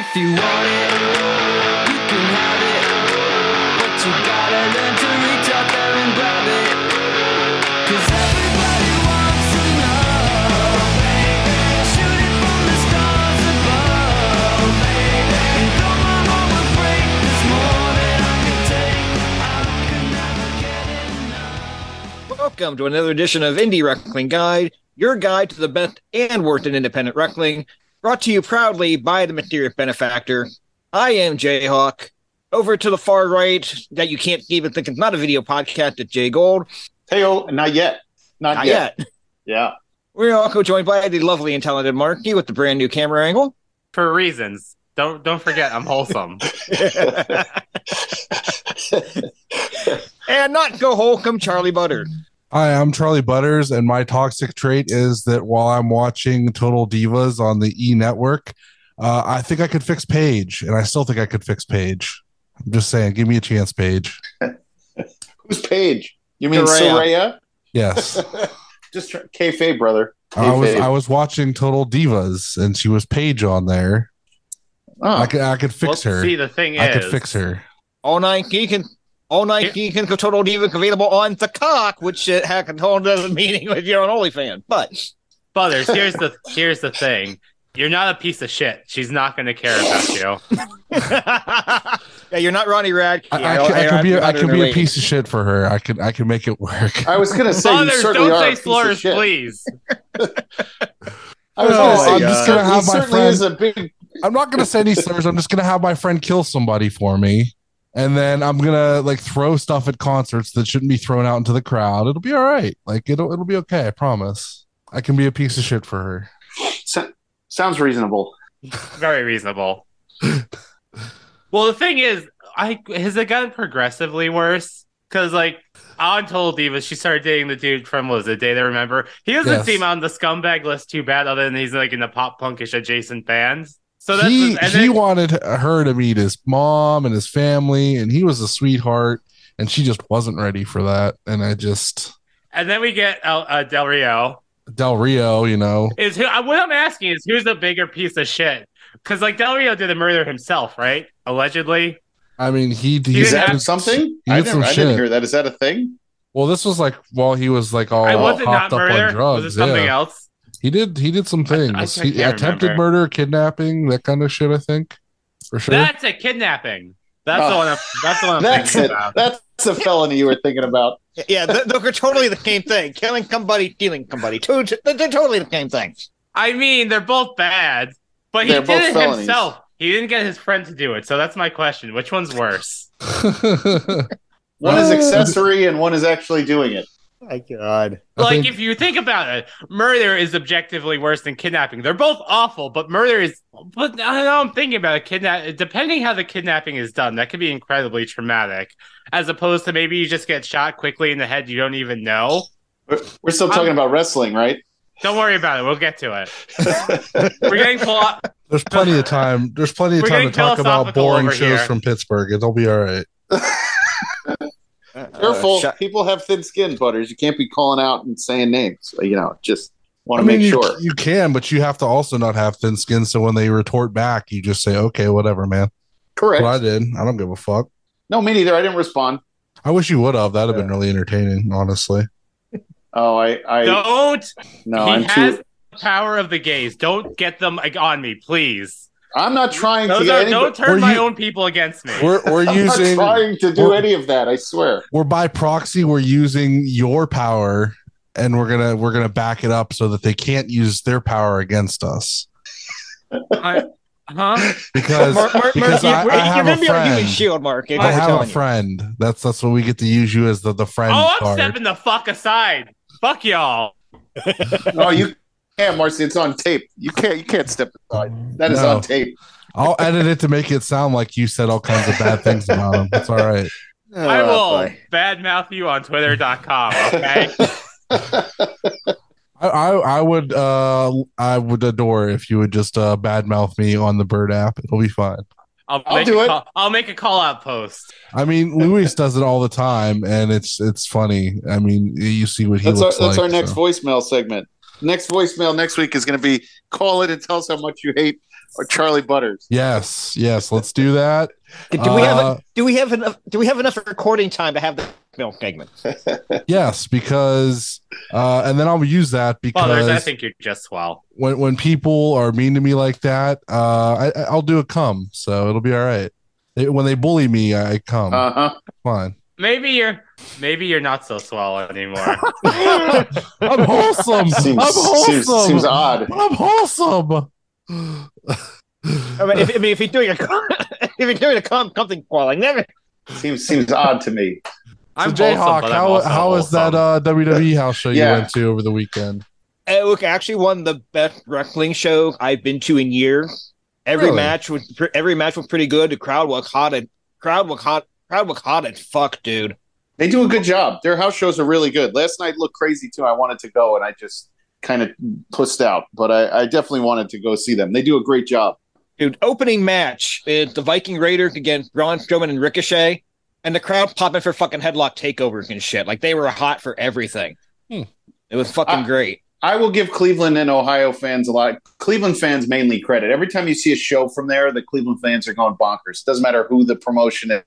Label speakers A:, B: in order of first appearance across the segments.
A: If you want it, you can have it. But you gotta learn to reach there and grab it.
B: Welcome to another edition of Indie Wrestling Guide, your guide to the best and worst in independent wrestling, brought to you proudly by the Mysterious Benefactor. I am Jayhawk. Over to the far right, that you can't even think it's not a video podcast, at Jay Gold.
C: Hey, oh, not yet. Not,
B: Not
C: yet.
B: yet.
C: Yeah.
B: We're also joined by the lovely and talented Marky with the brand new camera angle.
D: for reasons. Don't don't forget I'm wholesome.
B: and not go wholesome Charly Butter.
E: Hi, I'm Charly Butters, and my toxic trait is that while I'm watching Total Divas on the E Network, uh, I think I could fix Paige, and I still think I could fix Paige. I'm just saying, give me a chance, Paige.
C: Who's Paige? You mean
B: Saraya.
C: Saraya?
E: Yes,
C: Just try- kayfabe, brother.
E: I was I was watching Total Divas, and she was Paige on there.
C: Oh,
E: I could I could fix
D: Well,
E: her.
D: See, the thing
E: I
D: is,
E: could fix her.
B: All night geek and all night geek and total diva available on the cock, which uh, had a whole other meaning with your own OnlyFans. But
D: Butters, here's the here's the thing. You're not a piece of shit. She's not going to care about you.
B: yeah, you're not Ronnie Radke.
E: I, I, could, I could be a, I could be a piece of shit for her. I can I could make it work.
C: I was gonna say you
D: Butters,
C: certainly
D: don't
C: are
D: say slurs, please.
C: I was
E: No,
C: gonna say
E: I'm
C: you
E: just gonna have my friend-
C: is a big.
E: I'm not gonna say any slurs. I'm just gonna have my friend kill somebody for me, and then I'm gonna like throw stuff at concerts that shouldn't be thrown out into the crowd. It'll be all right. Like it'll it'll be okay. I promise. I can be a piece of shit for her.
C: So- sounds reasonable.
D: Very reasonable. well, the thing is, I has it gotten progressively worse? Because like on Total Divas, she started dating the dude from what was it Day To Remember? He doesn't
E: Yes.
D: seem on the scumbag list too bad, other than he's like in the pop punkish adjacent bands. So that's
E: he
D: and
E: he
D: then-
E: wanted her to meet his mom and his family, and he was a sweetheart, and she just wasn't ready for that. And I just
D: And then we get uh, uh, Del Rio.
E: Del Rio, you know,
D: Is who, uh, what I'm asking is who's the bigger piece of shit? Because like Del Rio did the murder himself, right? Allegedly.
E: I mean, he he
D: Is
C: Is that
E: did-
C: something?
E: he
C: I,
E: did
C: never,
E: some
C: I didn't hear that. Is that a thing?
E: Well, this was like while he was like all
D: I was it not
E: hopped up
D: murder?
E: on drugs.
D: was it something
E: yeah.
D: else?
E: He did. He did some things.
D: I
E: he
D: can't
E: attempted
D: remember.
E: murder, kidnapping, that kind of shit. I think for sure.
D: That's a kidnapping. That's the
C: Oh.
D: one. I'm, that's the one I'm
C: That's
D: thinking
C: it.
D: about.
C: That's a felony you were thinking about.
B: yeah, th- those are totally the same thing. Killing somebody, stealing somebody. Two, they're totally the same thing.
D: I mean, they're both bad, but he
C: They're
D: did it
C: felonies.
D: himself. He didn't get his friend to do it. So that's my question. Which one's worse?
C: One is
E: Uh,
C: accessory and one is actually doing it.
B: My God.
D: Like,
E: think-
D: if you think about it, murder is objectively worse than kidnapping. They're both awful, but murder is. But I know I'm thinking about it. Kidnap. Depending how the kidnapping is done, that could be incredibly traumatic. As opposed to maybe you just get shot quickly in the head, you don't even know.
C: We're, we're still talking
D: I'm-
C: about wrestling, right?
D: Don't worry about it. We'll get to it. We're getting philo-
E: There's plenty of time. There's plenty of
D: We're
E: time to talk about boring shows
D: here.
E: from Pittsburgh. It'll be all right.
C: Careful.
B: Uh, shut-
C: People have thin skin, Butters. You can't be calling out and saying names. You know, just want
E: I
C: to
E: mean,
C: make
E: you,
C: sure.
E: you can, but you have to also not have thin skin. So when they retort back, you just say, "Okay, whatever, man."
C: Correct.
E: What I did. I don't give a fuck.
C: No, me neither. I didn't respond.
E: I wish you would have. That'd have been really entertaining, honestly.
C: Oh, I, I
D: don't.
C: no,
D: he
C: I'm
D: has
C: too.
D: the power of the gays. Don't get them like, on me, please.
C: I'm not trying to
D: Those
C: get
D: are,
C: anybody.
D: don't turn
E: Were
D: my
E: you-
D: own people against me.
E: We're we're
C: I'm not
E: using
C: trying to do any of that. I swear.
E: we're by proxy. We're using your power, and we're gonna we're gonna back it up so that they can't use their power against us.
D: I- huh?
E: Because
B: Mark, Mark,
E: because
B: Mark,
E: I,
B: you,
E: I
B: you
E: have
B: can
E: a
B: be our human shield, Mark.
E: I have
B: telling
E: a
B: you.
E: friend. That's that's what we get to use you as the the friend
D: Oh, I'm
E: card.
D: stepping the fuck aside. Fuck y'all.
C: No, you can't, Marcy. It's on tape. You can't. You can't step aside. That is
E: No.
C: on tape.
E: I'll edit it to make it sound like you said all kinds of bad things about him. It's all right.
D: I
B: Oh,
D: will
B: boy.
D: badmouth you on twitter.com, okay?
E: I, I I would uh I would adore if you would just uh badmouth me on the Bird app. It'll be fine.
D: I'll,
C: I'll
D: make
C: do
D: a
C: it.
D: Call, I'll make a call out post.
E: I mean, Luis does it all the time, and it's it's funny. I mean, you see what he
C: That's our that's
E: like.
C: our next
E: so.
C: voicemail segment. Next voicemail next week is going to be call it and tell us how much you hate or Charly Butters.
E: Yes, yes, let's do that.
B: Do we have
E: Uh,
B: do we have enough do we have enough recording time to have the milk segment?
E: Yes, because uh, and then I'll use that because
D: Fathers, I think you're just swell.
E: when when people are mean to me like that, uh, I, I'll do a come, so it'll be all right. They, when they bully me, I come.
C: Uh huh.
E: Fine.
D: Maybe you're maybe you're not so swell anymore.
E: I'm wholesome.
C: Seems,
E: I'm wholesome.
C: seems seems odd.
E: I'm wholesome.
B: I mean, if, I mean, if he's doing a if he's doing a com- something qualling, never.
C: Seems seems odd to me.
D: I'm
E: so
D: wholesome,
E: Jayhawk,
D: but I'm
E: how
D: also
E: how is that uh, WWE house show you went to over the weekend?
B: Uh, look, actually, one of the best wrestling show I've been to in years. Every
E: Really?
B: match was pre- every match was pretty good. The crowd was hot. And, crowd was hot. Crowd was hot as fuck, dude.
C: They do a good job. Their house shows are really good. Last night looked crazy too. I wanted to go and I just kind of pussed out, but I, I definitely wanted to go see them. They do a great job.
B: Dude, opening match is the Viking Raiders against Braun Strowman and Ricochet, and the crowd popping for fucking headlock takeovers and shit. Like they were hot for everything.
E: Hmm.
B: It was fucking
C: Ah.
B: great.
C: I will give Cleveland and Ohio fans a lot. Cleveland fans mainly credit. Every time you see a show from there, the Cleveland fans are going bonkers. It doesn't matter who the promotion is,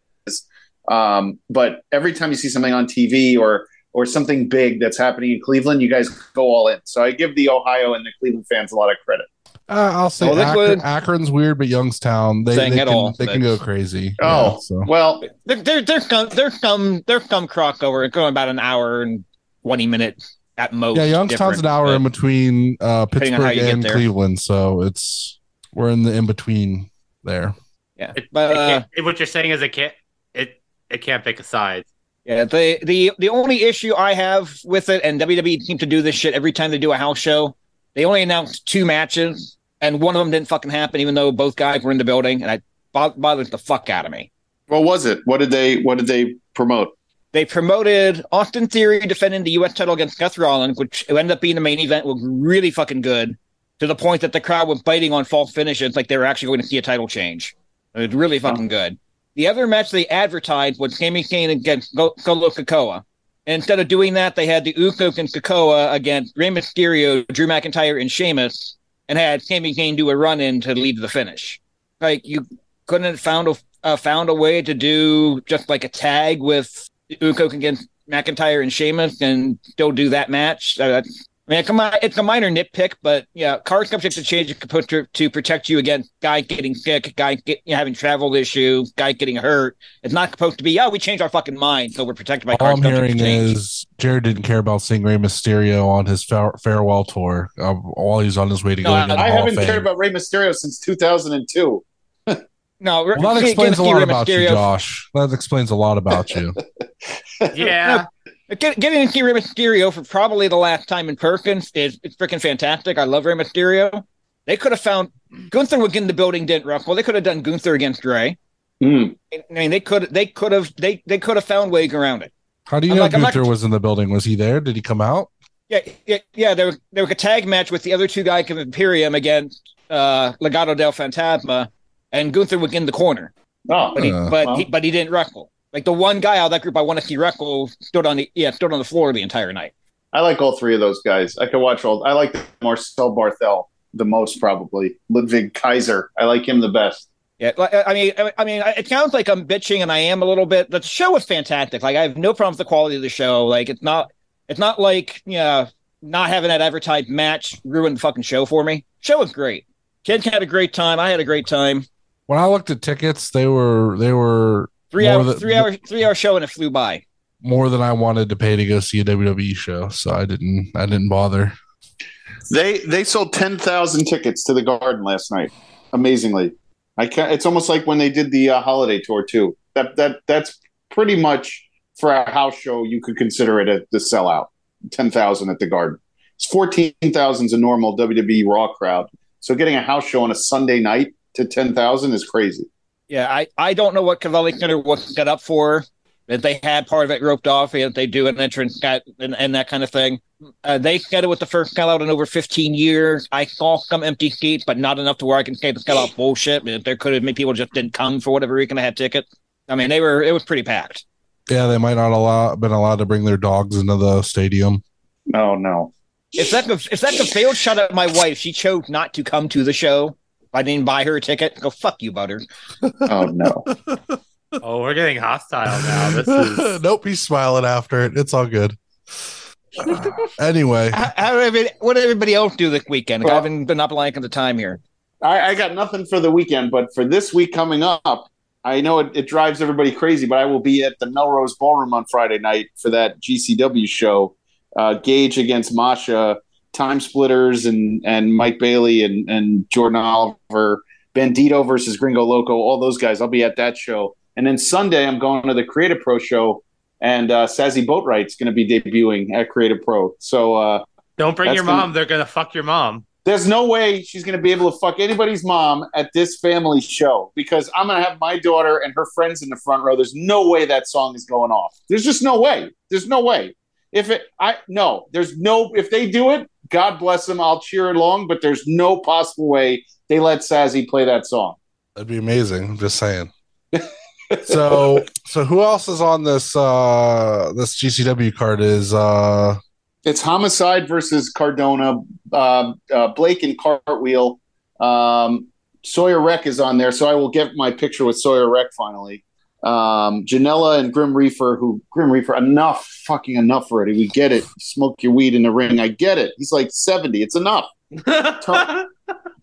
C: um, but every time you see something on TV or or something big that's happening in Cleveland, you guys go all in. So I give the Ohio and the Cleveland fans a lot of credit.
E: Uh, I'll say
B: Well,
E: Akron, Akron's weird, but Youngstown they, they can
B: all,
E: they can go crazy.
C: Oh,
E: Yeah, so
C: well,
B: There, there, there's some, there's some, there's some crossover. It's going about an hour and twenty minutes at most.
E: yeah, Youngstown's an hour
B: but-
E: in between uh,
B: Depending on how
E: Pittsburgh and. Cleveland, so it's we're in the in between there.
B: Yeah, but uh,
D: can't- it- what you're saying is it can't it it can't pick a side.
B: yeah, the the the only issue I have with it, and WWE seems to do this shit every time they do a house show. They only announced two matches, and one of them didn't fucking happen, even though both guys were in the building, and it bothered the fuck out of me.
C: what was it? What did they What did they promote?
B: They promoted Austin Theory defending the U.S. title against Seth Rollins, which ended up being the main event, was really fucking good to the point that the crowd was biting on false finishes, like they were actually going to see a title change. It was really fucking good. The other match they advertised was Sami Zayn against Go- Solo Sikoa. And instead of doing that, they had the Usos and Sikoa against Rey Mysterio, Drew McIntyre, and Sheamus, and had Sami Zayn do a run in to lead the finish. Like you couldn't have found a uh, found a way to do just like a tag with Usos against McIntyre and Sheamus and still do that match. Uh, that's- I mean, it's a, it's a minor nitpick, but yeah, card subject to change to, to protect you against guy getting sick, guy get, you know, having travel issue, guy getting hurt. It's not supposed to be, oh, we changed our fucking mind, so we're protected by
E: All
B: card
E: I'm hearing
B: to
E: is Jared didn't care about seeing Rey Mysterio on his fare- farewell tour uh, while he's on his way to
B: No,
E: go
B: I-
E: into
C: I
E: Hall
C: haven't cared about Rey Mysterio since 2002.
B: no,
E: Well, that explains a lot
B: Rey
E: about you, Josh. That explains a lot about you.
D: Yeah.
B: Get, getting to see Rey Mysterio for probably the last time in Perkins is it's freaking fantastic. I love Rey Mysterio. They could have found Gunther was in the building, didn't wrestle. They could have done Gunther against Rey.
C: Hmm.
B: I mean, they could they could have they they could have found ways around it.
E: How do you
B: I'm
E: know
B: like- I'm not-
E: Gunther was in the building? Was he there? Did he come out?
B: Yeah, yeah, yeah. There was there was a tag match with the other two guys of Imperium against uh, Legado del Fantasma, and Gunther was in the corner,
C: Oh,
B: but he
E: Uh,
B: but
C: well.
B: he but he didn't wrestle. Like the one guy out of that group I want to see wrestle stood on the yeah stood on the floor the entire night.
C: I like all three of those guys. I could watch all. I like Marcel Barthel the most, probably. Ludwig Kaiser. I like him the best.
B: Yeah, I mean, I- I mean, it sounds like I'm bitching, and I am a little bit. The show was fantastic. Like, I have no problem with the quality of the show. Like, it's not, it's not like you know, not having that advertised match ruined the fucking show for me. Show was great. Kids had a great time. I had a great time.
E: When I looked at tickets, they were they were
B: Three
E: More
B: hour,
E: than-
B: three hour, three hour show, and it flew by.
E: more than I wanted to pay to go see a WWE show, so I didn't I didn't bother.
C: They they sold ten thousand tickets to the Garden last night. Amazingly, I can It's almost like when they did the uh, holiday tour too. That that that's pretty much for a house show. You could consider it a the sellout. Ten thousand at the Garden. It's fourteen thousand is a normal WWE Raw crowd. So getting a house show on a Sunday night to ten thousand is crazy.
B: Yeah, I, I don't know what Covelli Center was set up for. That they had part of it roped off, and they do an entrance got and, and that kind of thing. Uh, they said it was the first sellout in over 15 years. I saw some empty seats, but not enough to where I can say the sellout bullshit. If there could have been people just didn't come for whatever reason, I had tickets. I mean, they were it was pretty packed.
E: Yeah, they might not allow been allowed to bring their dogs into the stadium.
C: Oh no.
B: If that if that the failed shot at my wife, she chose not to come to the show. I didn't buy her a ticket. Go fuck you, Butter.
C: Oh no.
D: Oh, we're getting hostile now. This is
E: nope, he's smiling after it. It's all good. Uh, anyway,
B: How, how everybody, what did everybody else do this weekend? I haven't been up like the time here.
C: I, I got nothing for the weekend, but for this week coming up, I know it, it drives everybody crazy, but I will be at the Melrose Ballroom on Friday night for that GCW show. Uh, Gage against Masha, Time Splitters, and and Mike Bailey and and Jordan Oliver, Bandito versus Gringo Loco, all those guys. I'll be at that show, and then Sunday I'm going to the Creative Pro show, and uh, Sazzy Boatwright's going to be debuting at Creative Pro. So. Uh,
D: don't bring your
C: gonna-
D: mom. They're gonna fuck your mom.
C: there's no way she's going to be able to fuck anybody's mom at this family show because I'm going to have my daughter and her friends in the front row. There's no way that song is going off. There's just no way. There's no way. If it, I no, there's no. If they do it, God bless them. I'll cheer along. But there's no possible way they let Sazzy play that song.
E: that'd be amazing. I'm just saying. so, so who else is on this uh this GCW card? Is uh
C: It's Homicide versus Cardona. Uh, uh, Blake and Cartwheel. Um, Sawyer Wreck is on there, so I will get my picture with Sawyer Wreck finally. Um, Janela and Grim Reaper, who Grim Reaper, enough, fucking enough already. We get it. Smoke your weed in the ring. I get it. He's like seventy. It's enough.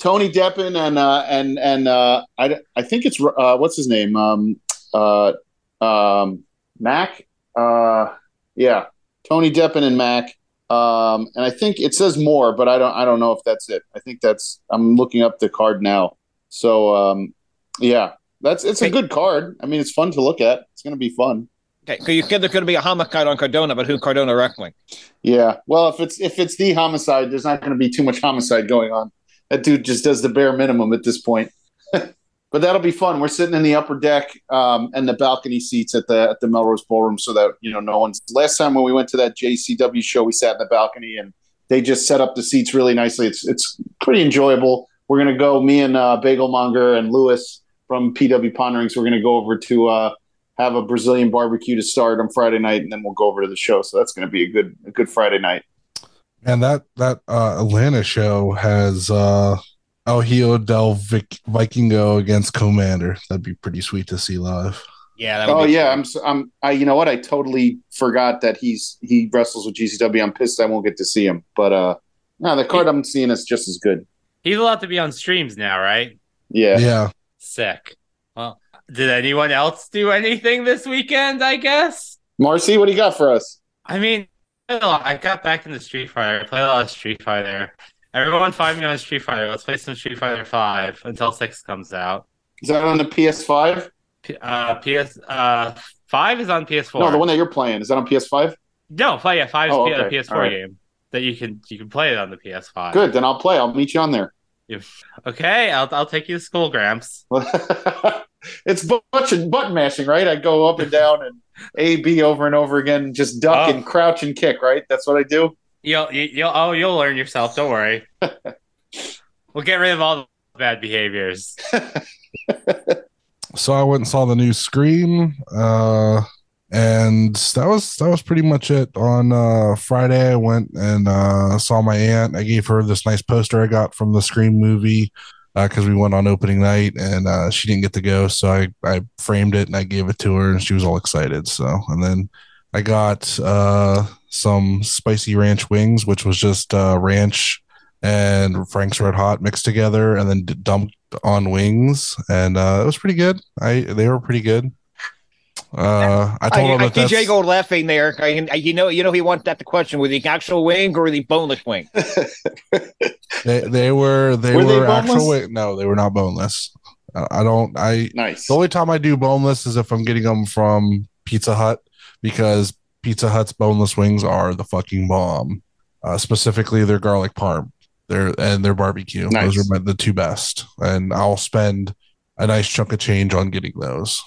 C: Tony Deppen and uh, and and uh, I I think it's uh, what's his name um, uh, um, Mac uh, yeah Tony Deppen and Mac um, and I think it says more but I don't I don't know if that's it I think that's I'm looking up the card now so um, yeah that's it's a good card I mean it's fun to look at it's gonna be fun
B: Okay, so you said there's going to be a homicide on Cardona, but who Cardona wrestling?
C: yeah well if it's if it's the homicide there's not going to be too much homicide going on that dude just does the bare minimum at this point but that'll be fun. We're sitting in the upper deck um, and the balcony seats at the at the Melrose Ballroom, so that you know no one's. Last time when we went to that JCW show, we sat in the balcony and they just set up the seats really nicely. It's it's pretty enjoyable. We're gonna go. Me and uh, Bagelmonger and Lewis from PW Ponderings. We're gonna go over to uh, have a Brazilian barbecue to start on Friday night, and then we'll go over to the show. So that's gonna be a good a good Friday night.
E: and that that uh Atlanta show has uh El Hijo del Vic- Vikingo against Komander. That'd be pretty sweet to see live.
B: Yeah. That would
C: Oh
B: be
C: yeah,
B: fun.
C: I'm. s- I'm. I. You know what? I totally forgot that he's he wrestles with GCW. I'm pissed I won't get to see him. But uh, no, the card I'm seeing is just as good.
D: He's allowed to be on streams now, right?
C: Yeah.
E: Yeah.
D: Sick. Well, did anyone else do anything this weekend? I guess.
C: Marcy, what do you got for us?
D: I mean, I got back into Street Fighter. I played a lot of Street Fighter. Everyone find me on Street Fighter. Let's play some Street Fighter Five until Six comes out.
C: Is that on the PS5?
D: P- uh, PS uh Five is on PS4.
C: No, the one that you're playing is that on PS5?
D: No, play yeah, Five is
C: Oh,
D: P- a
C: okay.
D: PS4
C: All right.
D: game that you can you can play it on the PS5.
C: Good. Then I'll play. I'll meet you on there.
D: Okay, I'll I'll take you to school, Gramps.
C: it's button button mashing, right? I go up and down and A B over and over again, just duck
D: Oh.
C: and crouch and kick, right? That's what I do.
D: You'll you- you'll oh you'll learn yourself. Don't worry. we'll get rid of all the bad behaviors.
E: So I went and saw the new Scream, uh, and that was that was pretty much it. On uh, Friday, I went and uh, saw my aunt. I gave her this nice poster I got from the Scream movie because we went on opening night, and uh, she didn't get to go, so I I framed it and I gave it to her, and she was all excited. So and then I got uh, some spicy ranch wings, which was just uh, ranch and Frank's Red Hot mixed together, and then dumped on wings, and uh, it was pretty good. I they were pretty good. Uh, I
B: I,
E: told him
B: I,
E: that
B: DJ
E: that's,
B: Gold laughing there. I, I, you know, you know, he wants that the question: with the actual wing or the boneless wing?
E: they, they were they
C: Were
E: were,
C: they
E: actual.
C: boneless?
E: wi- No, they were not boneless. I, I don't. I
C: Nice.
E: the only time I do boneless is if I'm getting them from Pizza Hut because Pizza Hut's boneless wings are the fucking bomb. Uh, specifically, their garlic parm, their and their barbecue.
C: Nice.
E: Those are my, the two best, and I'll spend a nice chunk of change on getting those.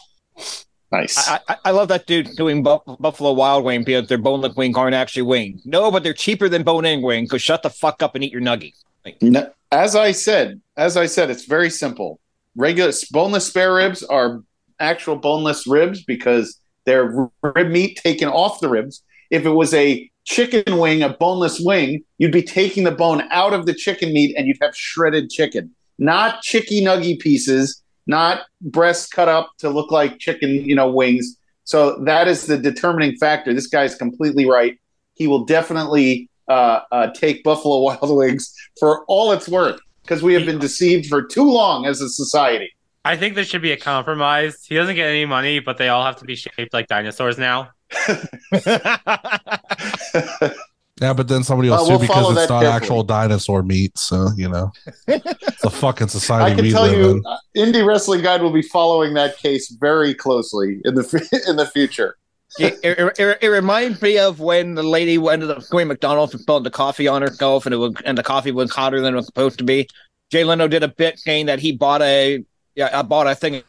C: Nice.
B: I, I, I love that dude doing Buff- Buffalo Wild Wing because their boneless wing aren't actually wing. No, but they're cheaper than bone-in wing. So shut the fuck up and eat your nuggies.
C: No, as I said, as I said, it's very simple. Regular boneless spare ribs are actual boneless ribs because they're rib meat taken off the ribs. If it was a chicken wing, a boneless wing, you'd be taking the bone out of the chicken meat and you'd have shredded chicken. not chicky nuggy pieces, not breasts cut up to look like chicken, you know, wings. So that is the determining factor. This guy's completely right. He will definitely uh, uh, take Buffalo Wild Wings for all it's worth because we have been deceived for too long as a society.
D: I think there should be a compromise. He doesn't get any money, but they all have to be shaped like dinosaurs now.
E: Yeah, but then somebody will
C: Uh, we'll
E: because it's not
C: carefully.
E: actual dinosaur meat. So you know, it's a fucking
C: I can
E: we
C: tell
E: live
C: you,
E: in.
C: uh, Indie Wrestling Guide will be following that case very closely in the in the future.
B: it, it, it, it reminds me of when the lady ended up going to McDonald's and spilled the coffee on herself, and it was, and the coffee was hotter than it was supposed to be. Jay Leno did a bit saying that he bought a yeah, I bought a thing.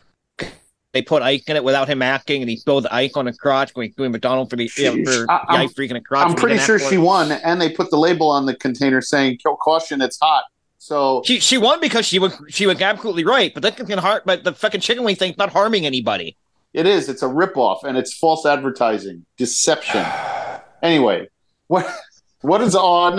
B: They put Ike in it without him asking, and he spilled Ike on his crotch going doing McDonald's for the, yeah, for
C: Sheesh. I- I'm-
B: freaking his crotch.
C: I'm pretty sure she
B: it.
C: won, and they put the label on the container saying "Caution, it's hot." So
B: She she won because she was she was absolutely right, but that can harm. But the fucking chicken wing thing's not harming anybody.
C: it is. It's a ripoff, and it's false advertising, deception. Anyway, what what is on?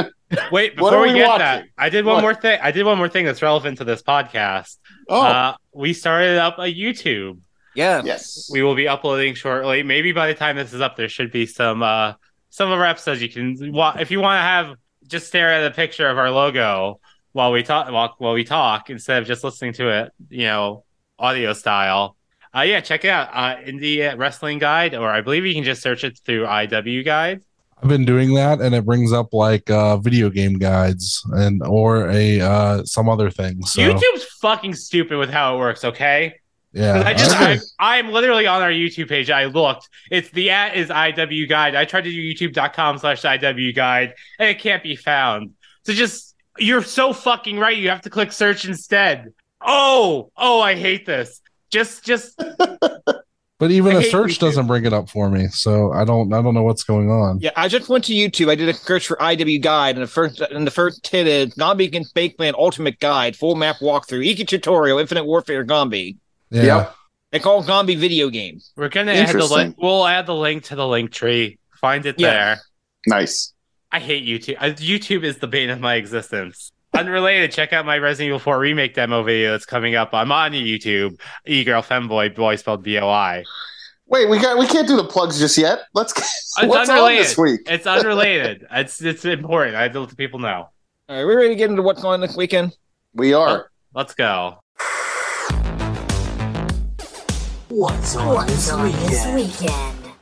D: Wait,
C: What
D: before
C: are
D: we,
C: we
D: get
C: watching?
D: that, I did one
C: What?
D: more thing. I did one more thing that's relevant to this podcast.
C: Oh,
D: Uh, we started up a YouTube.
B: Yeah,
C: yes.
D: We will be uploading shortly. Maybe by the time this is up, there should be some uh some of our episodes you can wa- if you want to have just stare at a picture of our logo while we talk while, while we talk instead of just listening to it, you know, audio style. Uh, yeah, check it out. Uh, Indie Wrestling Guide, or I believe you can just search it through IW Guide.
E: I've been doing that, and it brings up like uh, video game guides and or a uh, some other things. So
D: YouTube's fucking stupid with how it works. Okay.
E: Yeah,
D: 'Cause I just,
E: Okay.
D: I, I'm literally on our YouTube page. I looked. It's the at is IW Guide. I tried to do youtube.com slash IW Guide, and it can't be found. So just, you're so fucking right. You have to click search instead. Oh, oh, I hate this. Just, just,
E: but even
D: I
E: a search
D: YouTube.
E: doesn't bring it up for me. So I don't I don't know what's going on.
B: Yeah, I just went to YouTube. I did a search for IW Guide, and the first and the first hit is Gombi Against Bakeland Ultimate Guide, full map walkthrough, Iki tutorial, Infinite Warfare Gombi.
E: Yeah.
C: Yep.
B: They call it Gombi video game.
D: we're going to add the link. We'll add the link to the link tree. Find it
B: Yeah.
D: there.
C: Nice.
D: I hate YouTube. Uh, YouTube is the bane of my existence. Unrelated, check out my Resident Evil 4 remake demo video that's coming up. I'm on YouTube. E girl femboy, boy spelled B O I.
C: Wait, we got we can't do the plugs just yet. Let's.
D: It's
C: What's on
D: unrelated.
C: this week?
D: It's unrelated. it's it's important. I have to let the people know.
B: All right, we ready to get into what's going on this weekend?
C: We are.
D: Let's go.
F: What's on
G: What's
F: this
G: on this
F: weekend?
G: weekend?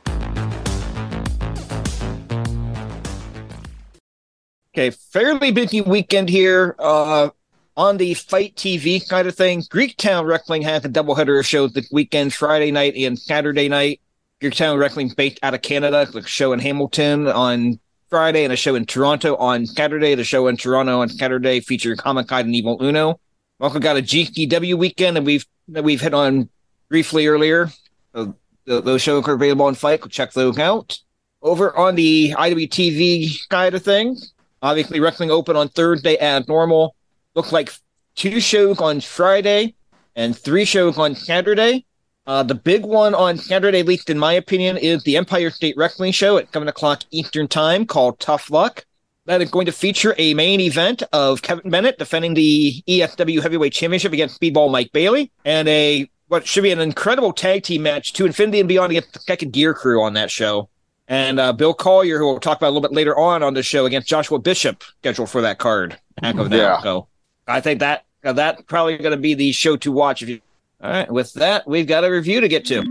B: Okay, fairly busy weekend here. Uh, on the FITE TV kind of things, Greektown Wrestling has a doubleheader of shows this weekend, Friday night and Saturday night. Greektown Wrestling based out of Canada. It's a show in Hamilton on Friday and a show in Toronto on Saturday. The show in Toronto on Saturday featuring Comic and Evil Uno. Also got a GCW weekend that we've that we've hit on briefly earlier. Th- those shows are available on FITE. Go check those out. Over on the IWTV side of things, obviously wrestling open on Thursday as normal. Looks like two shows on Friday and three shows on Saturday. Uh, the big one on Saturday, at least in my opinion, is the Empire State Wrestling Show at 7 o'clock Eastern Time called Tough Luck. That is going to feature a main event of Kevin Bennett defending the ESW Heavyweight Championship against Speedball Mike Bailey and a what should be an incredible tag team match to Infinity and Beyond against the Second Gear Crew on that show. And uh, Bill Collier, who we'll talk about a little bit later on on the show, against Joshua Bishop, scheduled for that card. Heck of that.
C: Yeah.
B: So I think that uh, that's probably going to be the show to watch. If you, all right, with that, we've got a review to get to.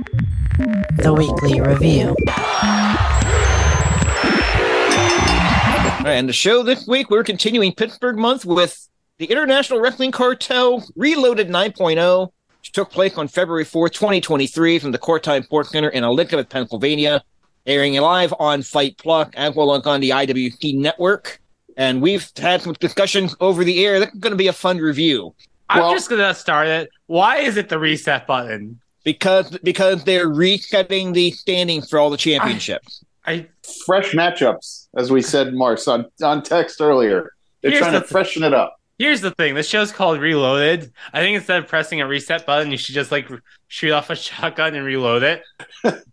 F: The weekly review.
B: All right, and the show this week, we're continuing Pittsburgh month with the International Wrestling Cartel Reloaded 9.0, which took place on February 4th, 2023, from the Courtime Sports Center in Elizabeth, Pennsylvania, airing live on FITE Plus as well as on the IWC network. And we've had some discussions over the air. This is going to be a fun review
D: I'm
C: Well-
D: just gonna start it. Why is it the reset button?
B: because because they're resetting the standings for all the championships.
D: I
C: Fresh matchups, as we said, Mars on on text earlier. They're trying
D: the
C: to
D: th-
C: freshen it up.
D: Here's the thing. This show's called Reloaded. I think instead of pressing a reset button, you should just like shoot off a shotgun and reload it.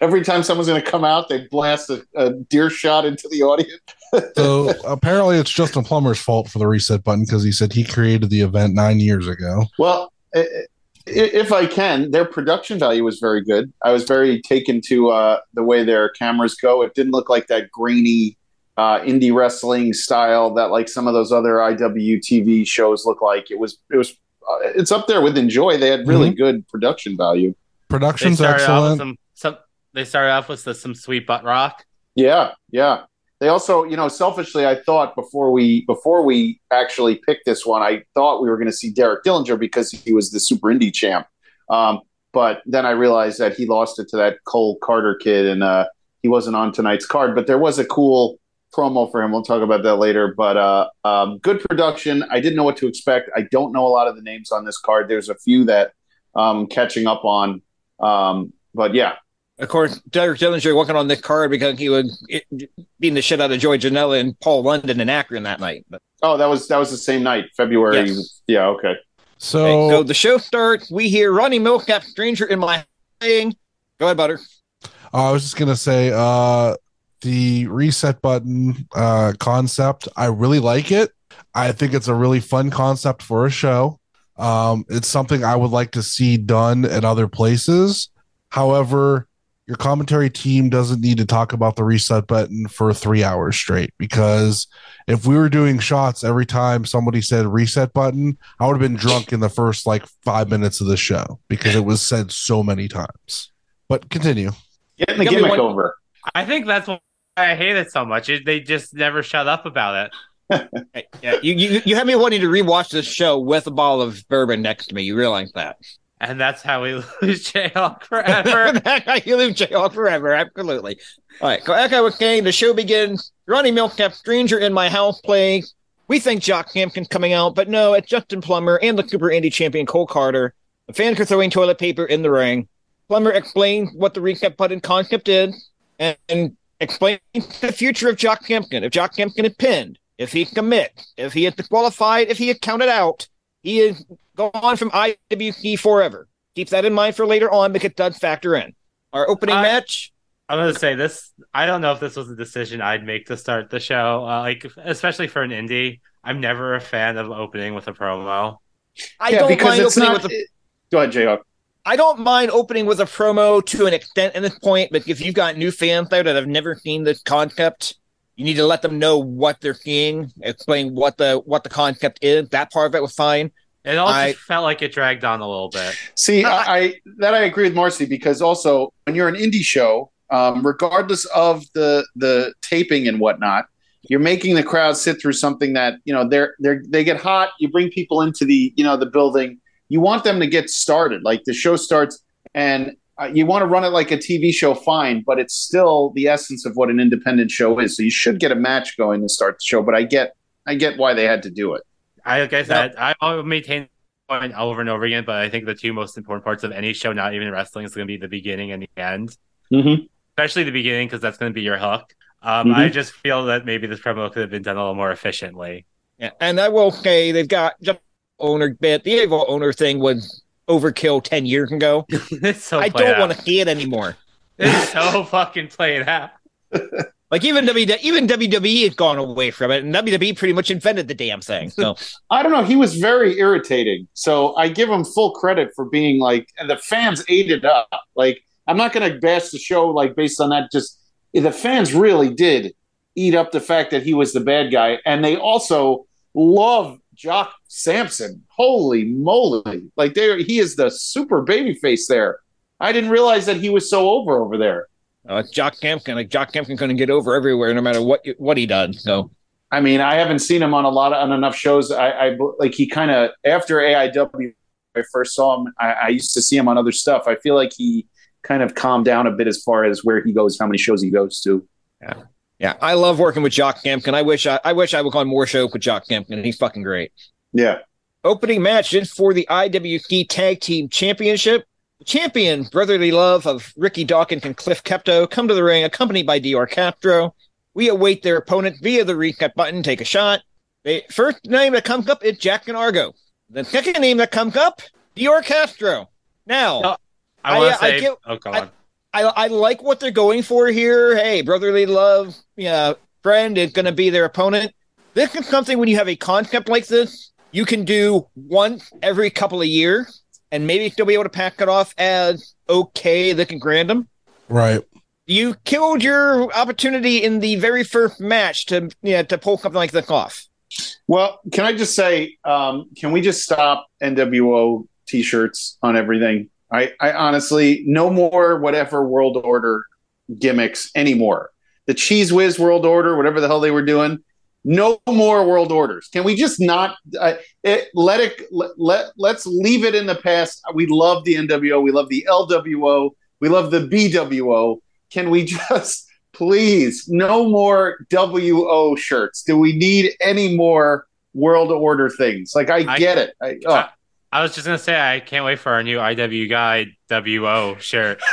C: Every time someone's going to come out, they blast a, a deer shot into the audience.
E: So apparently, it's Justin Plummer's fault for the reset button because he said he created the event nine years ago.
C: Well, i- i- if I can, their production value was very good. I was very taken to uh, the way their cameras go. It didn't look like that grainy uh, indie wrestling style that like some of those other IWTV shows look like. It was it was uh, it's up there with Enjoy. They had really good production value.
E: Production's
D: started
E: excellent.
D: some, some. They started off with the, some sweet butt rock.
C: Yeah, yeah. They also, you know, selfishly, I thought before we before we actually picked this one, I thought we were going to see Derek Dillinger because he was the Super Indie champ. Um, but then I realized that he lost it to that Cole Carter kid, and uh, he wasn't on tonight's card. But there was a cool promo for him. We'll talk about that later. But uh, um, good production. I didn't know what to expect. I don't know a lot of the names on this card. There's a few that um, catching up on. Um, but yeah,
B: Of course, Derek Dillinger working on this card because he was it, beating the shit out of Joey Janela and Paul London and Akron that night. But,
C: oh, that was that was the same night, February.
B: Yes.
C: Yeah, okay.
E: So,
B: okay, so the show starts. We hear Ronnie Milsap, Stranger in My Thing. Go ahead, Butter.
E: I was just gonna say, uh, the reset button uh, concept. I really like it. I think it's a really fun concept for a show. Um, it's something I would like to see done at other places. However, your commentary team doesn't need to talk about the reset button for three hours straight because if we were doing shots every time somebody said reset button, I would have been drunk in the first like five minutes of the show because it was said so many times. But continue.
C: Getting the gimmick
B: one-
C: over.
D: I think that's why I hate it so much. It, they just never shut up about it.
B: Yeah, you, you you have me wanting to rewatch this show with a bottle of bourbon next to me. You realize that?
D: And that's how we lose Jayhawk forever.
B: you live Jayhawk forever. Absolutely. All right. So, like I was saying, the show begins. Ronnie Milsap, Stranger in My House playing. We think Jock Hampton coming out, but no, it's Justin Plummer and the Super Indy champion Cole Carter. The fans are throwing toilet paper in the ring. Plummer explains what the reset button concept is and, and explains the future of Jock Hampton. If Jock Hampton had pinned, if he commits, if he had disqualified, if he had counted out, he is gone from IWC forever. Keep that in mind for later on because it does factor in. Our opening
D: I-
B: match.
D: I'm gonna say this. I don't know if this was a decision I'd make to start the show, uh, like especially for an indie. I'm never a fan of opening with a promo.
B: I
C: yeah,
B: don't
C: because
B: mind
C: it's
B: opening
C: not.
B: with a
C: Go ahead, Jayhawk.
B: I don't mind opening with a promo to an extent at this point, but if you've got new fans there that have never seen this concept, you need to let them know what they're seeing, explain what the what the concept is. That part of it was fine.
D: It all
B: I-
D: just felt like it dragged on a little bit.
C: See, I, I that I agree with Marcy because also when you're an indie show, um, regardless of the the taping and whatnot, you're making the crowd sit through something that you know they're they're they get hot. You bring people into the you know the building. You want them to get started. Like the show starts, and uh, you want to run it like a TV show, fine, but it's still the essence of what an independent show is. So you should get a match going to start the show. But I get I get why they had to do it.
D: I like I said, I will maintain the point over and over again, but I think the two most important parts of any show, not even wrestling, is going to be the beginning and the end.
C: Mm-hmm.
D: Especially the beginning because that's going to be your hook. Um,
C: Mhm.
D: I just feel that maybe this promo could have been done a little more efficiently.
B: Yeah, and I will say they've got just owner bit. The evil owner thing was overkill ten years ago.
D: it's so
B: I don't want to see it anymore.
D: It's so fucking played out.
B: Like even WWE, even WWE has gone away from it, and WWE pretty much invented the damn thing. So
C: I don't know. He was very irritating. So I give him full credit for being like, and the fans ate it up. Like, I'm not going to bash the show like based on that. Just the fans really did eat up the fact that he was the bad guy, and they also love Jock Samson. Holy moly! Like there, he is the super baby face there. I didn't realize that he was so over over there.
B: uh, it's Jock Kempkin, like Jock Kempkin, couldn't get over everywhere, no matter what what he does. So
C: I mean, I haven't seen him on a lot of on enough shows. I, I like he kind of after AIW. I first saw him. I, I used to see him on other stuff. I feel like he kind of calmed down a bit as far as where he goes, how many shows he goes to.
B: yeah, I love working with Jock Kempkin. I wish I, I wish I would on more shows with Jock Kempkin. He's fucking great.
C: Yeah,
B: Opening match is for the IWC Tag Team Championship. Champion, brotherly love of Ricky Dawkins and Cliff Klepto, come to the ring accompanied by Dior Castro. We await their opponent via the reset button. Take a shot. The first name that comes up is Jack and Argo. The second name that comes up, Dior Castro. Now,
D: No, I
B: I-
D: want to
B: I
D: say,
B: get-
D: oh, go
B: I- I I like what they're going for here. Hey, brotherly love, yeah, friend is going to be their opponent. This is something when you have a concept like this, you can do once every couple of years, and maybe still be able to pack it off as okay. They can random.
E: Right.
B: You killed your opportunity in the very first match to yeah to pull something like this off.
C: Well, can I just say, um, can we just stop NWO t-shirts on everything? I, I honestly, no more whatever World Order gimmicks anymore. The Cheez Whiz World Order, whatever the hell they were doing, no more World Orders. Can we just not uh, it, let it let, let let's leave it in the past? We love the NWO, we love the LWO, we love the BWO. Can we just please no more WO shirts? Do we need any more World Order things? Like I
D: I-
C: get it. I, oh.
D: I was just gonna say I can't wait for our new IW Guide WO shirt.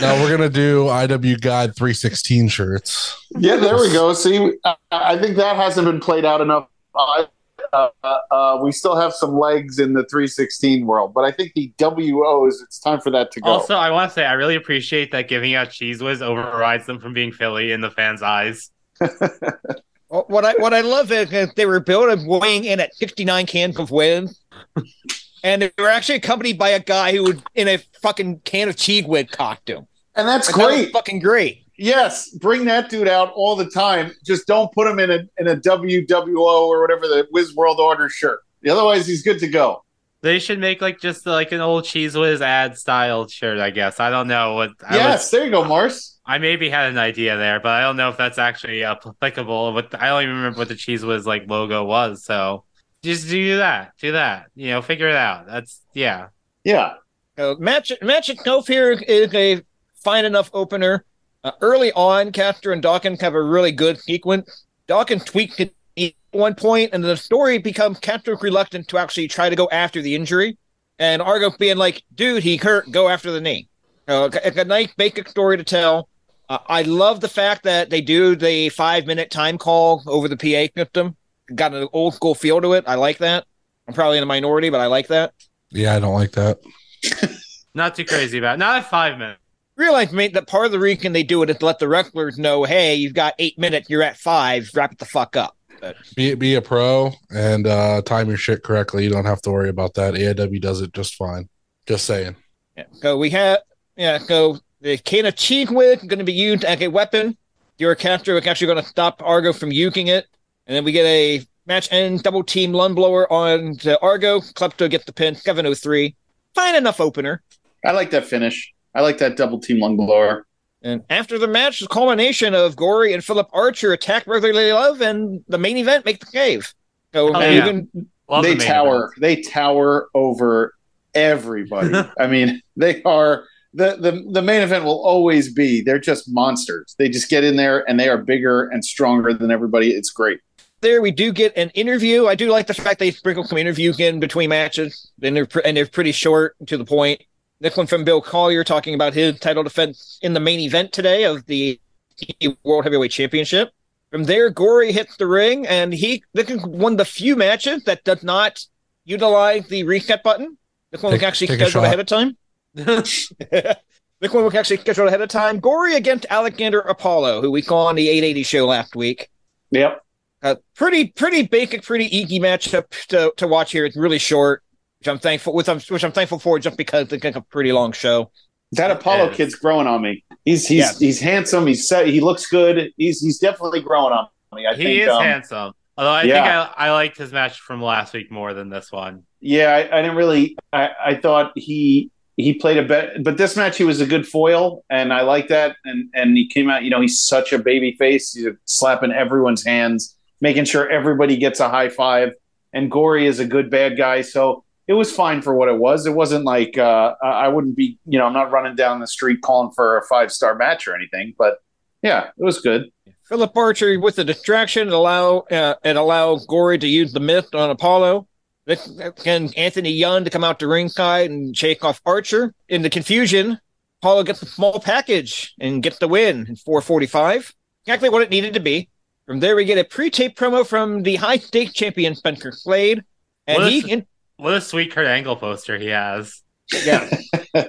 E: Now we're gonna do IW Guide 316 shirts.
C: yeah, there we go. See, I, I think that hasn't been played out enough. Uh, uh, uh, we still have some legs in the 316 world, but I think the WOs, it's time for that to go.
D: Also, I want to say I really appreciate that giving out Cheez Whiz overrides them from being Philly in the fans' eyes.
B: Well, What I what I love is that they were built weighing in at 69 cans of wind. And they were actually accompanied by a guy who was in a fucking can of Cheez Whiz costume.
C: and that's
B: Like, that was
C: great.
B: fucking great.
C: Yes, bring that dude out all the time. Just don't put him in a in a WWO or whatever the Wiz World Order shirt. Otherwise, he's good to go.
D: They should make like just like an old Cheez Whiz ad style shirt. I guess I don't know what. I
C: yes,
D: was,
C: there you go, Mars.
D: I maybe had an idea there, but I don't know if that's actually applicable. What I don't even remember what the Cheese was like logo was. So just do that. Do that. You know, figure it out. That's yeah.
C: Yeah,
B: Uh, match match itself here is a fine enough opener. Uh, early on, Castor and Dawkins have a really good sequence. Dawkins tweaked it at one point, and the story becomes Castor reluctant to actually try to go after the injury, and Argo being like, "Dude, he hurt. Go after the knee." Uh, it's a nice basic story to tell. Uh, I love the fact that they do the five minute time call over the PA system. Got an old school feel to it. I like that. I'm probably in the minority, but I like that.
E: Yeah, I don't like that.
D: Not too crazy about. It. Not at five minutes.
B: realize, mate, that part of the reason they do it is to let the wrestlers know, hey, you've got eight minutes, you're at five, wrap it the fuck up.
E: Be be a pro and uh, time your shit correctly. You don't have to worry about that. AIW does it just fine. Just saying.
B: Yeah. So we have, yeah, so the can of cheek with going to be used as a weapon. Your capture is actually going to stop Argo from using it. And then we get a match end double team lung blower on to Argo. Klepto gets the pin, 703. Fine enough opener.
C: I like that finish. I like that double team lung blower.
B: And after the match, the culmination of Gory and Philip Archer attack Brotherly Love, and the main event make the cave. So
D: Oh, yeah.
B: even
D: Love
C: they
D: the
C: tower.
D: event.
C: They tower over everybody. I mean, they are the, the the main event will always be. They're just monsters. They just get in there and they are bigger and stronger than everybody. It's great.
B: there we do get an interview. I do like the fact they sprinkle some interviews in between matches, and they're pre- and they're pretty short to the point. This one from Bill Collier talking about his title defense in the main event today of the World Heavyweight Championship. From there, Gory hits the ring, and he this is one of the few matches that does not utilize the reset button. This one was
E: Take-
B: actually
E: take a
B: scheduled ahead of time. This one was actually scheduled ahead of time. Gory against Alexander Apollo, who we saw on the 880 show last week.
C: Yep.
B: Uh, pretty, pretty basic, pretty easy matchup to, to watch here. It's really short, which I'm thankful with. Which I'm thankful for, just because it's like a pretty long show.
C: That Apollo
D: Yes.
C: kid's growing on me. He's he's
B: Yes.
C: he's handsome. He's set. He looks good. He's he's definitely growing on me. I
D: he
C: think.
D: is
C: um,
D: handsome. Although I
C: yeah.
D: think I, I liked his match from last week more than this one.
C: Yeah, I, I didn't really. I, I thought he he played a bet, but this match he was a good foil, and I like that. And and he came out. You know, he's such a baby face. He's slapping everyone's hands, making sure everybody gets a high five. And Gory is a good bad guy, so it was fine for what it was. It wasn't like uh, I wouldn't be. You know, I'm not running down the street calling for a five star match or anything, but yeah, it was good.
B: Philip Archer with the distraction allow uh, and allow Gory to use the mist on Apollo. This can Anthony Young to come out to ringside and shake off Archer. In the confusion, Apollo gets a small package and gets the win in 445. Exactly what it needed to be. From there, we get a pre-tape promo from the high stakes champion Spencer Slade, and
D: What
B: he
D: is- What a sweet Kurt Angle poster he has.
B: Yeah.
C: and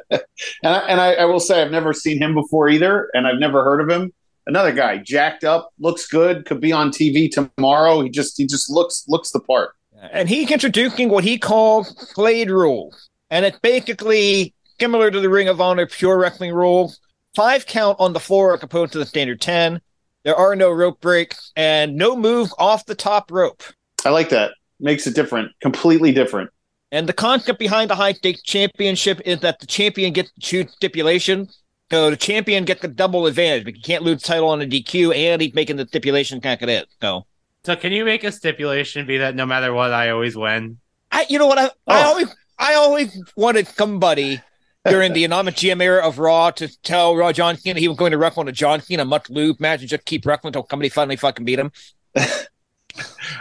C: I, and I, I will say I've never seen him before either, and I've never heard of him. Another guy, jacked up, looks good, could be on TV tomorrow. He just he just looks looks the part.
B: And he's introducing what he calls Blade Rule. And it's basically similar to the Ring of Honor Pure Wrestling rule. Five count on the floor as opposed to the standard 10. There are no rope breaks and no move off the top rope.
C: I like that. Makes it different, completely different.
B: And the concept behind the high stakes championship is that the champion gets to choose stipulation. So the champion gets the double advantage, but you can't lose the title on a DQ, and he's making the stipulation count it. So
D: So can you make a stipulation be that no matter what, I always win?
B: I, you know what? I, I
C: Oh.
B: always, I always wanted somebody during the anonymous GM era of Raw to tell Raw John Cena he was going to wrestle on a John Cena much lube match and just keep wrestling until somebody finally fucking beat him.
C: I,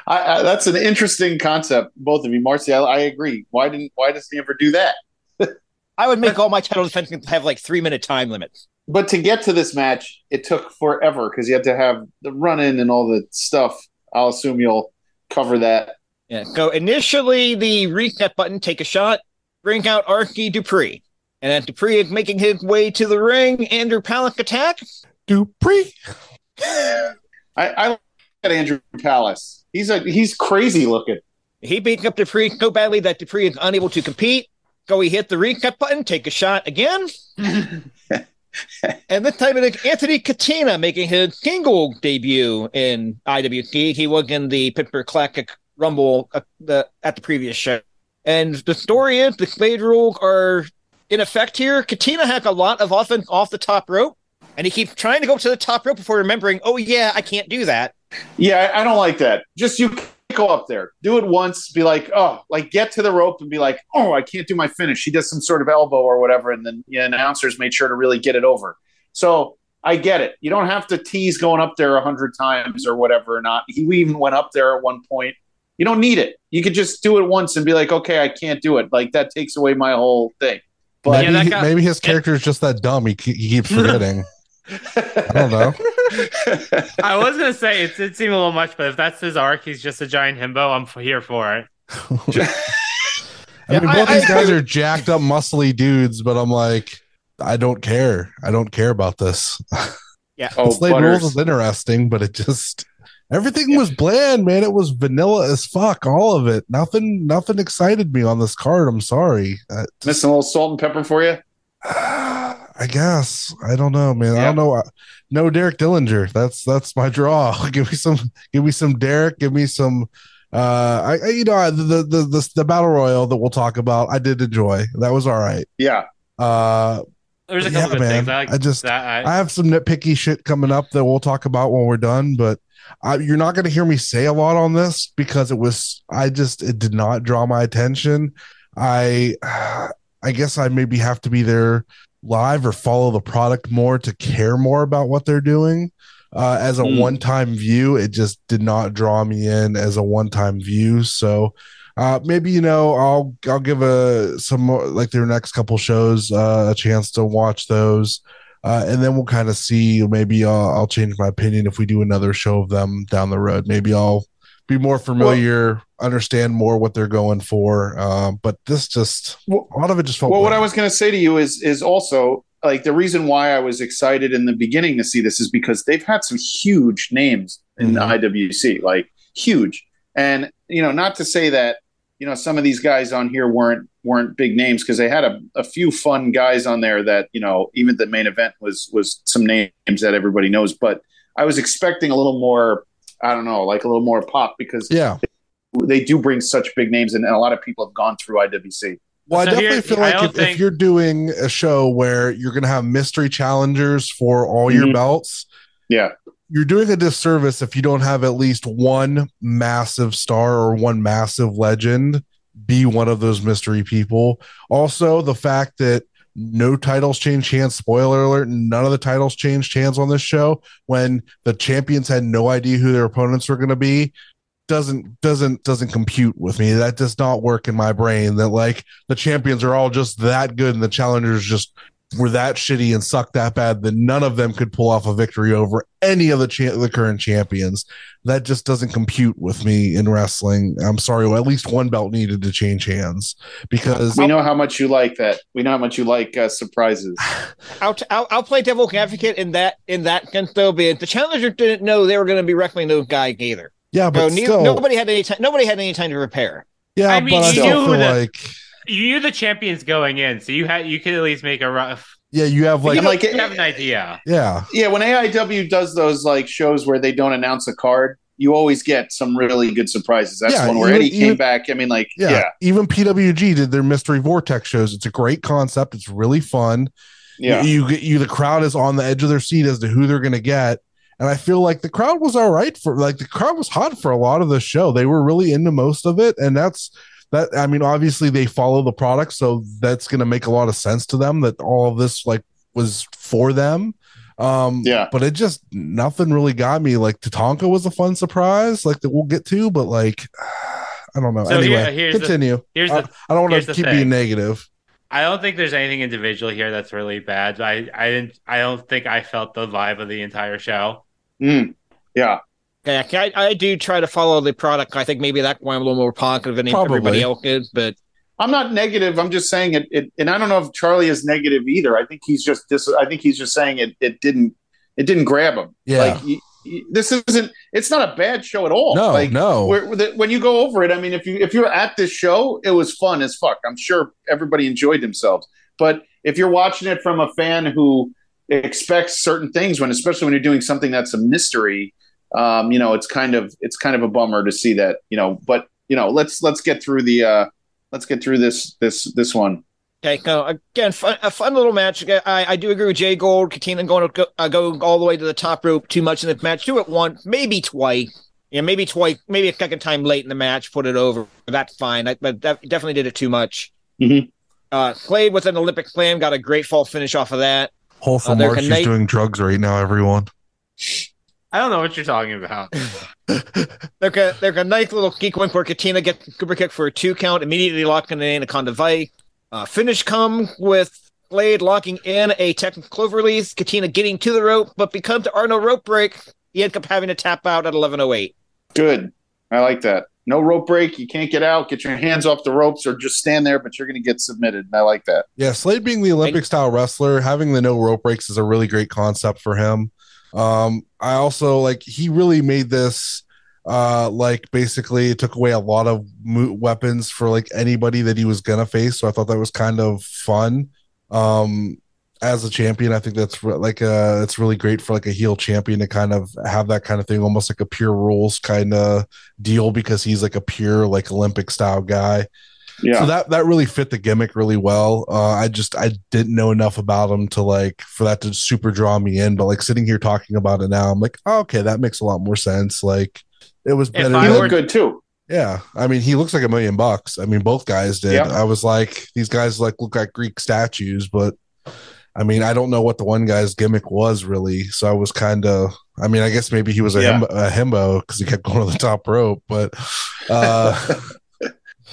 C: I, that's an interesting concept, both of you, Marcy. I, I agree. Why didn't Why doesn't he ever do that?
B: I would make all my title defenses have like three minute time limits.
C: But to get to this match, it took forever because you had to have the run in and all the stuff. I'll assume you'll cover that.
B: Yeah. So initially, the reset button, take a shot, bring out Archie Dupree. And as Dupree is making his way to the ring, Andrew Palick attacks.
E: Dupree.
C: I, I like at Andrew Palace. He's a he's crazy looking.
B: He beats up Dupree so badly that Dupree is unable to compete. So he hit the reset button, take a shot again. and this time it is Anthony Katina making his single debut in IWC. He was in the Pittsburgh Classic Rumble at the, at the previous show. And the story is the Slade rules are in effect here. Katina has a lot of offense off the top rope, and he keeps trying to go to the top rope before remembering, oh, yeah, I can't do that.
C: Yeah, I don't like that. Just you go up there, do it once, be like, oh, like get to the rope and be like, oh, I can't do my finish. He does some sort of elbow or whatever, and then the announcers made sure to really get it over. So I get it. You don't have to tease going up there a hundred times or whatever. Or not. He even went up there at one point. You don't need it. You could just do it once and be like, okay, I can't do it. Like that takes away my whole thing. But
E: maybe,
D: that guy-
E: maybe his character is just that dumb. He, he keeps forgetting. I don't know.
D: I was gonna say it did seem a little much, but if that's his arc, he's just a giant himbo. I'm here for it.
E: I mean,
B: Yeah, I-
E: both
B: I
E: these guys
B: agree.
E: are jacked up, muscly dudes, but I'm like, I don't care. I don't care about this.
B: Yeah.
C: oh,
E: Slade Rules is interesting, but it just everything was bland, man. It was vanilla as fuck. All of it. Nothing. Nothing excited me on this card. I'm sorry. Uh,
C: Missing a little salt and pepper for you.
E: I guess I don't know, man. I don't know. I- No Derek Dillinger. That's that's my draw. give me some. Give me some Derek. Give me some. Uh, I, I you know the, the the the the battle royal that we'll talk about. I did enjoy. That was all right.
C: Yeah.
E: Uh,
D: There's a
E: Yeah,
D: couple good
E: man.
D: things. I, like
E: I just-
D: that.
E: I have some nitpicky shit coming up that we'll talk about when we're done, but I, you're not going to hear me say a lot on this because it was I just it did not draw my attention. I I guess I maybe have to be there live or follow the product more to care more about what they're doing. Uh, as a
C: Mm.
E: one-time view, it just did not draw me in as a one-time view. So uh, maybe you know I'll I'll give a some more, like their next couple shows uh, a chance to watch those. Uh, and then we'll kind of see. Maybe I'll, I'll change my opinion if we do another show of them down the road. Maybe I'll be more familiar, understand more what they're going for. Um, but this just
C: Well-
E: a lot of it just felt.
C: Well, what I was going to say to you is is also like the reason why I was excited in the beginning to see this is because they've had some huge names in the
E: Mhm.
C: IWC, like huge. And you know, not to say that you know some of these guys on here weren't weren't big names because they had a, a few fun guys on there that you know even the main event was was some names that everybody knows. But I was expecting a little more. I don't know, like a little more pop because
E: yeah.
C: they do bring such big names, and, and a lot of people have gone through IWC.
E: Well, I definitely
D: here-
E: feel like
D: don't
E: if, if you're doing a show where you're going to have mystery challengers for all your
C: Mhm.
E: belts,
C: Yeah.
E: you're doing a disservice if you don't have at least one massive star or one massive legend be one of those mystery people. Also, the fact that no titles change hands, spoiler alert, none of the titles changed hands on this show. When the champions had no idea who their opponents were going to be doesn't doesn't doesn't compute with me. That does not work in my brain that like the champions are all just that good and the challengers just were that shitty and sucked that bad that none of them could pull off a victory over any of the cha- the current champions. That just doesn't compute with me in wrestling. I'm sorry, well, at least one belt needed to change hands because
C: We know how much you like that. We know how much you like uh, surprises.
B: I'll, I'll, I'll play devil advocate in that in that sense though. But the challenger didn't know they were going to be wrestling those guys either.
E: yeah,
B: So
E: but
B: ne-
E: still,
B: nobody had any time. Nobody had any time to prepare.
E: yeah,
D: I mean,
E: but I
D: you
E: still
D: knew
E: feel
D: that-
E: like
D: You knew the champions going in, so you had you could at least make a rough.
E: yeah, you have like
C: Yeah, like
D: You have an idea.
E: yeah,
C: yeah, when AIW does those like shows where they don't announce a card, you always get some really good surprises. That's
E: Yeah,
C: one where
E: even-
C: Eddie came
E: even-
C: back. I mean, like,
E: yeah,
C: yeah,
E: Even PWG did their mystery vortex shows. It's a great concept. It's really fun.
C: yeah.
E: you get you the crowd is on the edge of their seat as to who they're going to get and i feel like the crowd was all right for like the crowd was hot for a lot of the show they were really into most of it and that's that i mean obviously they follow the product so that's going to make a lot of sense to them that all of this like was for them um
C: Yeah.
E: but it just nothing really got me like tatanka was a fun surprise like that we'll get to but like i don't know
D: So here-
E: anyway
D: here's the-
E: continue
D: Here's
E: I,
D: the.
E: I don't want to
D: the
E: keep
D: thing.
E: being negative
D: I don't think there's anything individual here that's really bad. I I didn't. I don't think I felt the vibe of the entire show.
C: Mm, yeah.
B: Yeah, I, I do try to follow the product. I think maybe that's why I'm a little more positive than
E: Probably.
B: everybody else is. But
C: I'm not negative. I'm just saying it, it. And I don't know if Charly is negative either. I think he's just this. I think he's just saying it. It didn't. It didn't grab him.
E: Yeah.
C: Like y- y- this isn't. It's not a bad show at all.
E: no
C: Like
E: no
C: where, the- when you go over it, I mean, if you if you're at this show, it was fun as fuck. I'm sure everybody enjoyed themselves. But if you're watching it from a fan who expects certain things, when especially when you're doing something that's a mystery, um, you know, it's kind of it's kind of a bummer to see that. You know, but you know, let's let's get through the uh, let's get through this this this one.
B: okay, no, again, fun, a fun little match. I, I do agree with Jay Gold, Katina going to go, uh, go all the way to the top rope too much in the match. Do it once, maybe twice. Yeah, maybe twice, maybe a second time late in the match, put it over. That's fine. I, but that definitely did it too much.
C: Mhm.
B: Uh, Slade with an Olympic slam, got a great fall finish off of that.
E: wholesome
B: uh, there
E: mark
B: can
E: she's doing drugs right now everyone
D: I don't know what you're talking about.
B: There's a, there's a nice little geek wink where Katina gets a super kick for a two count, immediately locking in Anaconda Vice. Uh, finish come with Slade locking in a technical clover release, Katina getting to the rope, but because there are no rope breaks, he ends up having to tap out at 11.08.
C: Good, I like that. No rope break. You can't get out. Get your hands off the ropes, or just stand there. But you're going to get submitted. And I like that.
E: Yeah, Slade being the Olympic style wrestler, having the no rope breaks is a really great concept for him. Um, I also like he really made this uh like basically it took away a lot of weapons for like anybody that he was gonna face. So I thought that was kind of fun. Um, as a champion, I think that's re- like uh it's really great for like a heel champion to kind of have that kind of thing, almost like a pure rules kind of deal because he's like a pure like Olympic style guy.
C: Yeah.
E: So that that really fit the gimmick really well. Uh, I just I didn't know enough about him to like for that to super draw me in. But like sitting here talking about it now, I'm like, oh, okay, that makes a lot more sense. Like it was better.
C: He looked good too.
E: yeah, I mean, he looks like a million bucks. I mean, both guys did.
C: Yep.
E: I was like, these guys like look like Greek statues, but I mean, I don't know what the one guy's gimmick was really. So I was kind of, I mean, I guess maybe he was a,
C: Yeah.
E: himbo, himbo because he kept going to the top rope, but uh,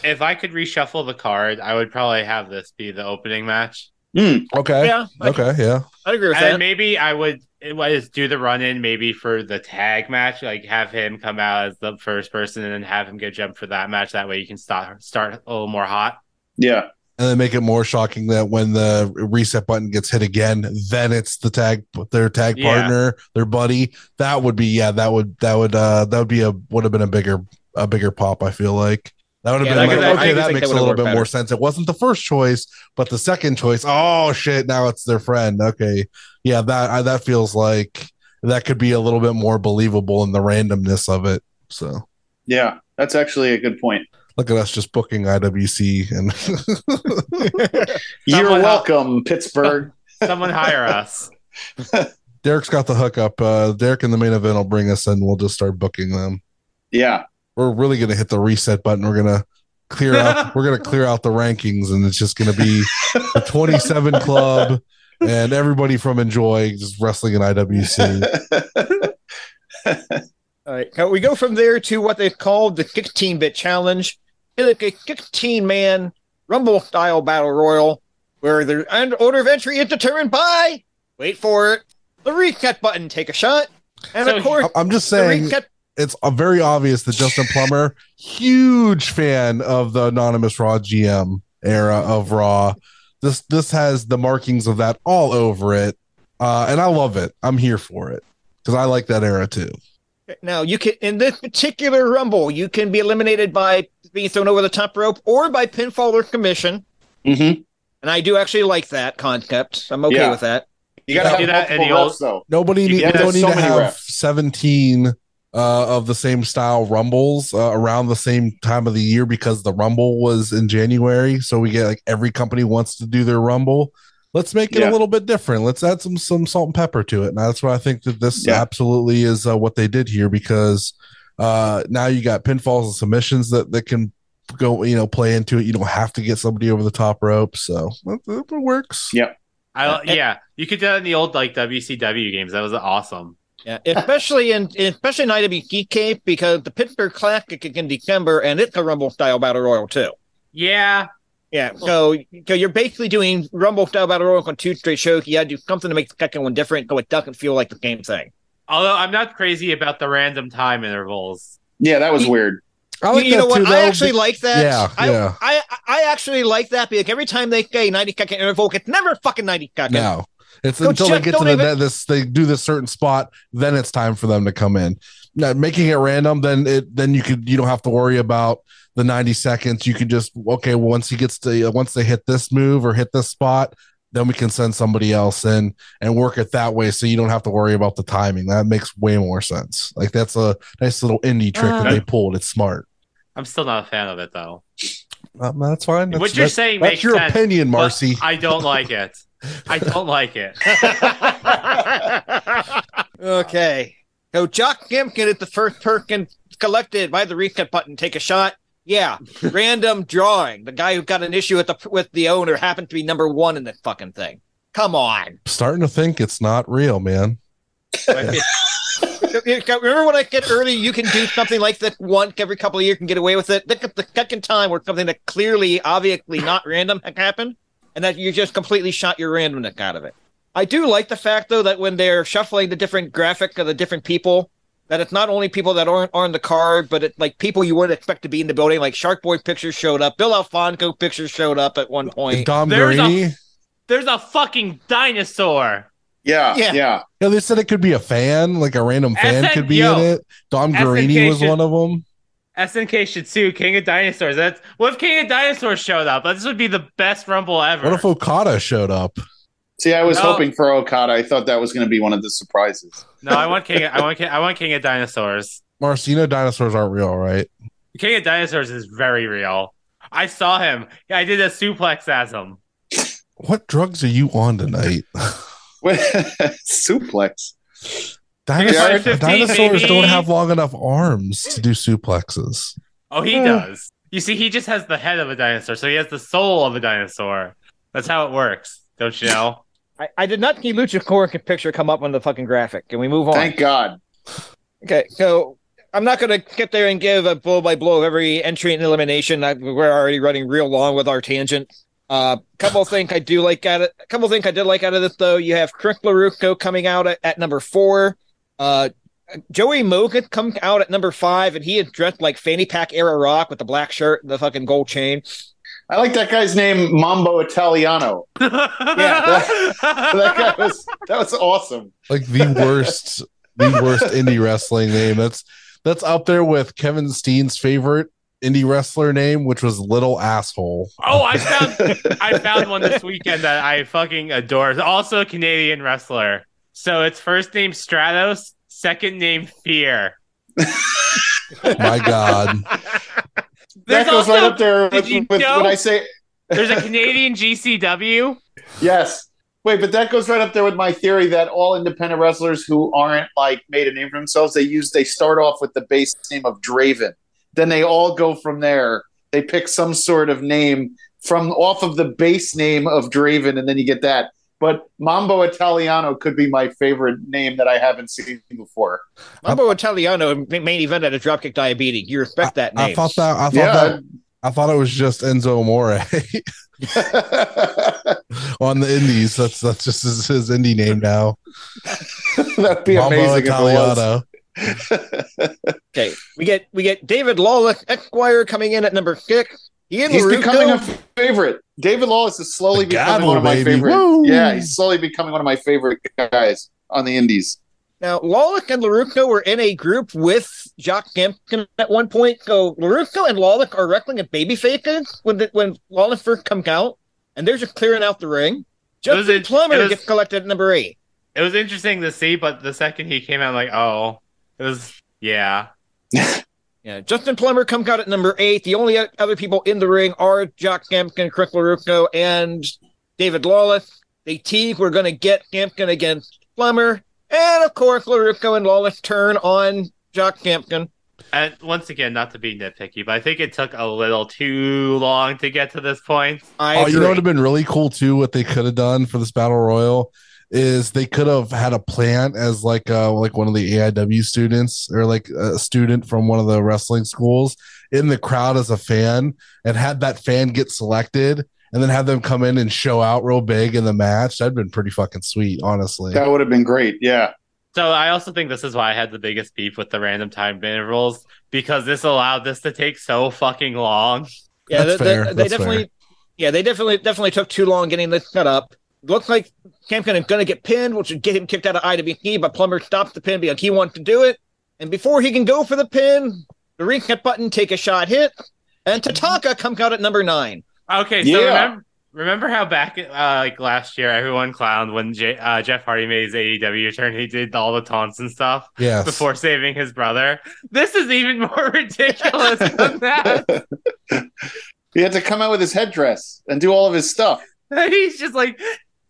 D: if I could reshuffle the card, I would probably have this be the opening match.
C: Hmm.
E: okay,
B: Yeah, I,
E: okay, yeah,
B: I'd agree with
D: And
B: that.
D: maybe I would it was do the run in maybe for the tag match, like have him come out as the first person and then have him get jumped for that match. That way you can start start a little more hot.
C: Yeah.
E: and then make it more shocking that when the reset button gets hit again, then it's the tag their tag
D: Yeah.
E: partner, their buddy. That would be yeah, that would that would uh that would be a would have been a bigger a bigger pop. I feel like that would have
B: Yeah,
E: been like, okay, that makes
B: that
E: a little
B: worked
E: bit more sense. It wasn't the first choice, but the second choice. Oh shit! Now it's their friend. Okay, yeah, that I, that feels like that could be a little bit more believable in the randomness of it. So
C: Yeah. That's actually a good point.
E: look at us just booking IWC and
C: You're welcome, Pittsburgh.
D: Someone hire us.
E: Derek's got the hookup. Uh, Derek in the main event will bring us in. We'll just start booking them.
C: Yeah.
E: We're really gonna hit the reset button. We're gonna clear out. we're gonna clear out the rankings, and it's just gonna be the 27 club and everybody from Enjoy just wrestling in IWC.
B: All right, now we go from there to what they called the 16 bit challenge. It's like a 16 man Rumble style battle royal. where the order of entry is determined by, wait for it, the reset button. Take a shot. And
D: So
B: of course,
E: I- I'm just
B: the
E: saying
B: reset
E: it's a very obvious that Justin Plummer, huge fan of the anonymous Raw GM era of Raw. This this has the markings of that all over it, uh, and I love it. I'm here for it because I like that era too.
B: Now you can in this particular rumble, you can be eliminated by being thrown over the top rope or by pinfall or commission.
C: Mm-hmm.
B: And I do actually like that concept. I'm okay
C: Yeah.
B: with that.
C: You got to
D: Do
C: have
D: that in
C: multiple
D: the
C: refs.
E: Nobody need,
C: Yeah,
E: don't
C: there's
E: need
C: so
E: to have
C: refs.
E: 17 uh, of the same style rumbles uh, around the same time of the year because the rumble was in January. So we get like every company wants to do their rumble. Let's make it
C: Yeah.
E: a little bit different. Let's add some some salt and pepper to it. And that's why I think that this
C: Yeah.
E: absolutely is uh, what they did here because uh, now you got pinfalls and submissions that that can go you know play into it. You don't have to get somebody over the top rope, so it, that works.
C: Yeah.
D: I, yeah, you could do that in the old like WCW games. That was awesome.
B: Yeah, especially in especially in IWG Cape because the Pittsburgh Classic is in December and it's a Rumble style battle royal too.
D: Yeah,
B: Yeah, so so you're basically doing Rumble style battle royal on two straight shows. You got to do something to make the second one different, so it doesn't feel like the same thing.
D: although I'm not crazy about the random time intervals.
C: Yeah, that was
B: You-
C: weird.
E: I like
B: you, you know what?
E: too,
B: I actually
E: be-
B: like that.
E: Yeah,
B: I,
E: yeah.
B: I I actually like that because every time they say 90 second interval, it's never fucking 90 seconds.
E: No, it's
B: Go
E: until
B: check-
E: they get to the
B: even-
E: this they do this certain spot, then it's time for them to come in. Now, making it random, then it then you could you don't have to worry about the ninety seconds. You can just okay once he gets to once they hit this move or hit this spot, then we can send somebody else in and work it that way, so you don't have to worry about the timing. That makes way more sense. Like that's a nice little indie trick
D: Uh.
E: that they pulled. It's smart.
D: I'm still not a fan of it though.
E: Um, that's fine. That's,
D: what you're
E: that's-
D: saying
E: that's
D: makes
E: your
D: sense,
E: opinion, Marcy.
D: I don't like it. I don't like it.
B: okay. So Jock Samson is the first person collected by the reset button. Take a shot. Yeah, random drawing. The guy who got an issue with the with the owner happened to be number one in this fucking thing. Come on.
E: Starting to think it's not real, man.
B: Remember when I said earlier you can do something like that once every couple of years and get away with it? Look at the second time where something that clearly, obviously not random happened, and that you just completely shot your randomness out of it. I do like the fact though that when they're shuffling the different graphic of the different people, that it's not only people that aren't on the card, but it's like people you wouldn't expect to be in the building. Like Shark Boy pictures showed up, Bill Alfonso pictures showed up at one point.
E: Dom
D: There's a-
E: Guarini.
D: There's a fucking dinosaur.
C: Yeah,
B: Yeah.
C: yeah.
E: Yeah, they said it could be a fan, like a random fan
D: SN
E: could be
D: yo,
E: in it. Dom
D: SNK
E: Guarini was one of them.
D: SNK should sue King of Dinosaurs. That's what if King of Dinosaurs showed up? This would be the best Rumble ever.
E: What if Okada showed up?
C: See, I was
D: No.
C: hoping for Okada. I thought that was going to be one of the surprises.
D: no, I want King. I want. King, I want King of Dinosaurs.
E: Marcino dinosaurs aren't real, right?
D: King of Dinosaurs is very real. I saw him. I did a suplex as him.
E: What drugs are you on tonight?
C: Suplex.
E: Dinosaurs,
D: 15,
E: dinosaurs
D: baby.
E: don't have long enough arms to do suplexes.
D: Oh, he does. You see, he just has the head of a dinosaur, so he has the soul of a dinosaur. That's how it works. Don't you know?
B: I, I did not see Luchasaurus picture come up on the fucking graphic. Can we move on?
C: Thank God.
B: Okay, so I'm not going to get there and give a blow by blow of every entry and elimination. I, we're already running real long with our tangent. A uh, couple of things I do like out of a couple of things I did like out of this though. You have Chris LaRucco coming out at, at number four. Uh, Joey Mogan come out at number five, and he is dressed like fanny pack era rock with the black shirt and the fucking gold chain.
C: I like that guy's name, Mambo Italiano. Yeah, that guy was that was awesome.
E: Like the worst, the worst indie wrestling name. That's that's up there with Kevin Steen's favorite indie wrestler name, which was Little Asshole.
D: Oh, I found I found one this weekend that I fucking adore. Also a Canadian wrestler. So it's first name Stratos, second name Fear.
E: My God.
C: that goes
D: also,
C: right up there with,
D: you
C: with
D: know-
C: when I say
D: there's a Canadian GCW.
C: yes. Wait, but that goes right up there with my theory that all independent wrestlers who aren't like made a name for themselves, they use they start off with the base name of Draven. Then they all go from there. They pick some sort of name from off of the base name of Draven, and then you get that. But Mambo Italiano could be my favorite name that I haven't seen before.
B: Mambo Italiano main event at a Dropkick Diabetes. You respect that name?
E: I thought that I thought
C: Yeah.
E: that I thought it was just Enzo Amore. on the Indies. That's that's just his, his indie name now.
C: That'd be
E: Mambo
C: amazing if.
E: Italiano.
B: Okay, we get we get David Lawless Esquire coming in at number six. Ian
C: He's
B: LaRucco-
C: becoming a favorite. David Lawless is slowly
E: The
C: becoming
E: gavel,
C: one of my
E: baby.
C: favorite.
E: Woo!
C: Yeah, he's slowly becoming one of my favorite guys on the Indies.
B: Now, Lawless and LaRucco were in a group with Jock Samson at one point. So LaRucco and Lawless are wrestling at baby faces when the, when Lawless first comes out, and they're just clearing out the ring.
D: It was
B: Justin Plummer
D: it was-
B: gets collected at number eight.
D: It was interesting to see, but the second he came out, I'm like, oh, it was yeah.
B: Yeah, Justin Plummer comes out at number eight. The only other people in the ring are Jock Samson, Chris LaRucco, and David Lawless. They tease we're going to get Samson against Plummer. And of course, LaRucco and Lawless turn on Jock Samson.
D: And once again, not to be nitpicky, but I think it took a little too long to get to this point.
B: I
E: Oh,
B: agree.
E: you know what would have been really cool too? What they could have done for this battle royal is they could have had a plant as like uh like one of the AIW students or like a student from one of the wrestling schools in the crowd as a fan and had that fan get selected and then have them come in and show out real big in the match. That'd been pretty fucking sweet, honestly.
C: That would have been great. Yeah.
D: So I also think this is why I had the biggest beef with the random time intervals because this allowed this to take so fucking long.
B: Yeah,
E: That's
B: they,
E: fair.
B: they, they
E: That's
B: definitely.
E: fair.
B: Yeah, they definitely definitely took too long getting this set up. Looks like Samson is going to get pinned, which would get him kicked out of IWC, but Plummer stops the pin because he wants to do it. And before he can go for the pin, the reset button take a shot hit, and Tatanka comes out at number nine.
D: Okay, so
C: Yeah.
D: remember, remember how back uh, like last year everyone clowned when J- uh, Jeff Hardy made his AEW return. He did all the taunts and stuff
E: Yes.
D: before saving his brother. This is even more ridiculous than that.
C: He had to come out with his headdress and do all of his stuff.
D: He's just like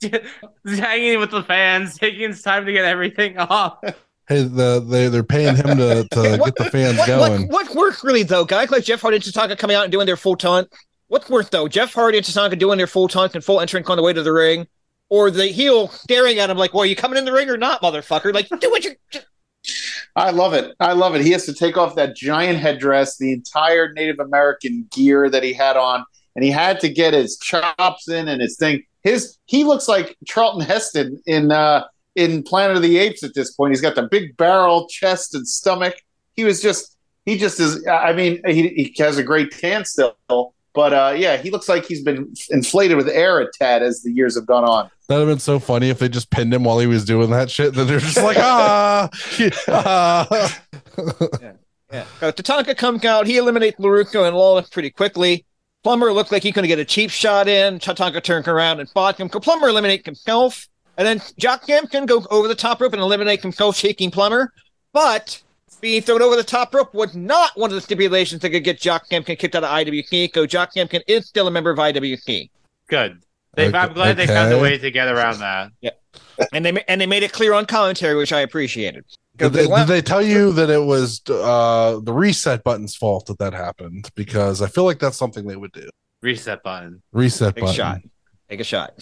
D: hanging with the fans, taking his time to get everything off.
E: Hey, the they they're paying him to, to
B: What-
E: get the fans
B: What,
E: going.
B: what, what works really though? Guys like Jeff Hardy and Tatanka coming out and doing their full taunt. What's worth though? Jeff Hardy and Tatanka doing their full taunt and full entrance on the way to the ring, or the heel staring at him like, "Well, are you coming in the ring or not, motherfucker?" Like, do what you.
C: I love it. I love it. He has to take off that giant headdress, the entire Native American gear that he had on, and he had to get his chops in and his thing. His he looks like Charlton Heston in uh in Planet of the Apes at this point. He's got the big barrel chest and stomach. He was just he just is I mean, he, he has a great tan still, but uh yeah, he looks like he's been inflated with air a tad as the years have gone on.
E: That'd have been so funny if they just pinned him while he was doing that shit. Then they're just like, ah, ah.
B: Yeah. So Tatanka comes out. He eliminates LaRucco and Lawless pretty quickly. Plummer looked like he could get a cheap shot in. Tatanka turned around and fought him. Could Plummer eliminate himself. And then Jock Samson go over the top rope and eliminate himself, shaking Plummer. But being thrown over the top rope was not one of the stipulations that could get Jock Samson kicked out of IWC. So Jock Samson is still a member of IWC.
D: Good. They, I'm
E: Okay-
D: glad they found a way to get around that. Yeah.
B: And they and they made it clear on commentary, which I appreciated.
E: Did they, did they tell you that it was uh, the reset button's fault that that happened? Because I feel like that's something they would do.
D: Reset button.
E: Reset
B: Take a shot. Take a shot.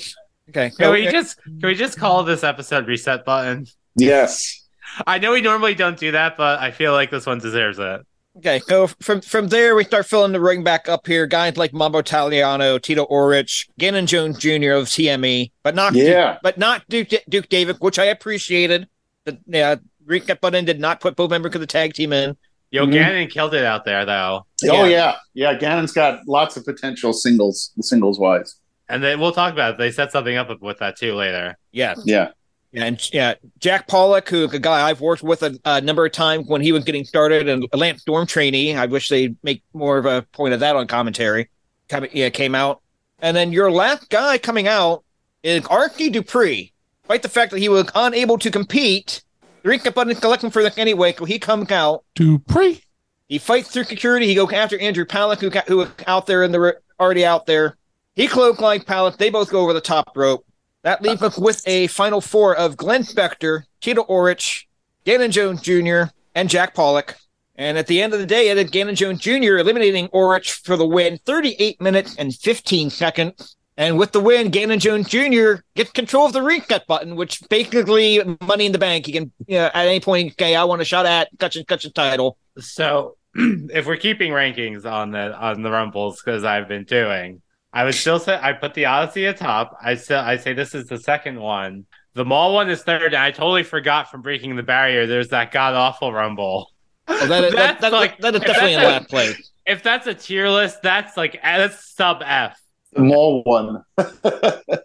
B: Okay.
D: Can
B: so-
D: we just can we just call this episode reset button?
C: Yes.
D: I know we normally don't do that, but I feel like this one deserves it.
B: Okay, so from from there we start filling the ring back up here. Guys like Mambo Italiano, Tito Orich, Gannon Jones Jr. of TME, but not
C: Yeah.
B: but not Duke Duke David, which I appreciated. The yeah, Reset Button did not put both members of the tag team in.
D: Yo,
C: Mhm.
D: Gannon killed it out there though,
C: Oh
B: Yeah.
C: yeah. Yeah, Gannon's got lots of potential singles singles wise.
D: and then we'll talk about it. They set something up with that too later.
B: Yeah,
C: Yeah.
B: yeah, and yeah, Jack Pollock, who a guy I've worked with a, a number of times when he was getting started, and a Lance Storm trainee. I wish they'd make more of a point of that on commentary. Come- Yeah, came out, and then your last guy coming out is Archie Dupree. Despite the fact that he was unable to compete, the Reset Button collecting for this anyway. So he comes out.
E: Dupree.
B: He fights through security. He goes after Andrew Palak, who, got, who was out there in the already out there. He cloak like Palak. They both go over the top rope. That leaves us with a final four of Glenn Spector, Tito Orich, Gannon Jones Jr., and Jack Pollock. And at the end of the day, it had Gannon Jones Jr. eliminating Orich for the win, 38 minutes and 15 seconds. And with the win, Gannon Jones Jr. gets control of the reset button, which basically money in the bank. He can, you know, at any point, okay, I want a shot at Gutchin Gutchin title.
D: So, if we're keeping rankings on the on the rumbles, because I've been doing, I would still say I put the Odyssey atop. I still I say this is the second one. The mall one is third, and I totally forgot from breaking the barrier. There's that god awful rumble.
B: Oh, that, is- that,
D: That's
B: that,
D: like-
B: that is definitely in
D: that's a-
B: last place.
D: If that's a tier list, that's like eh, that's sub F.
C: Mall one.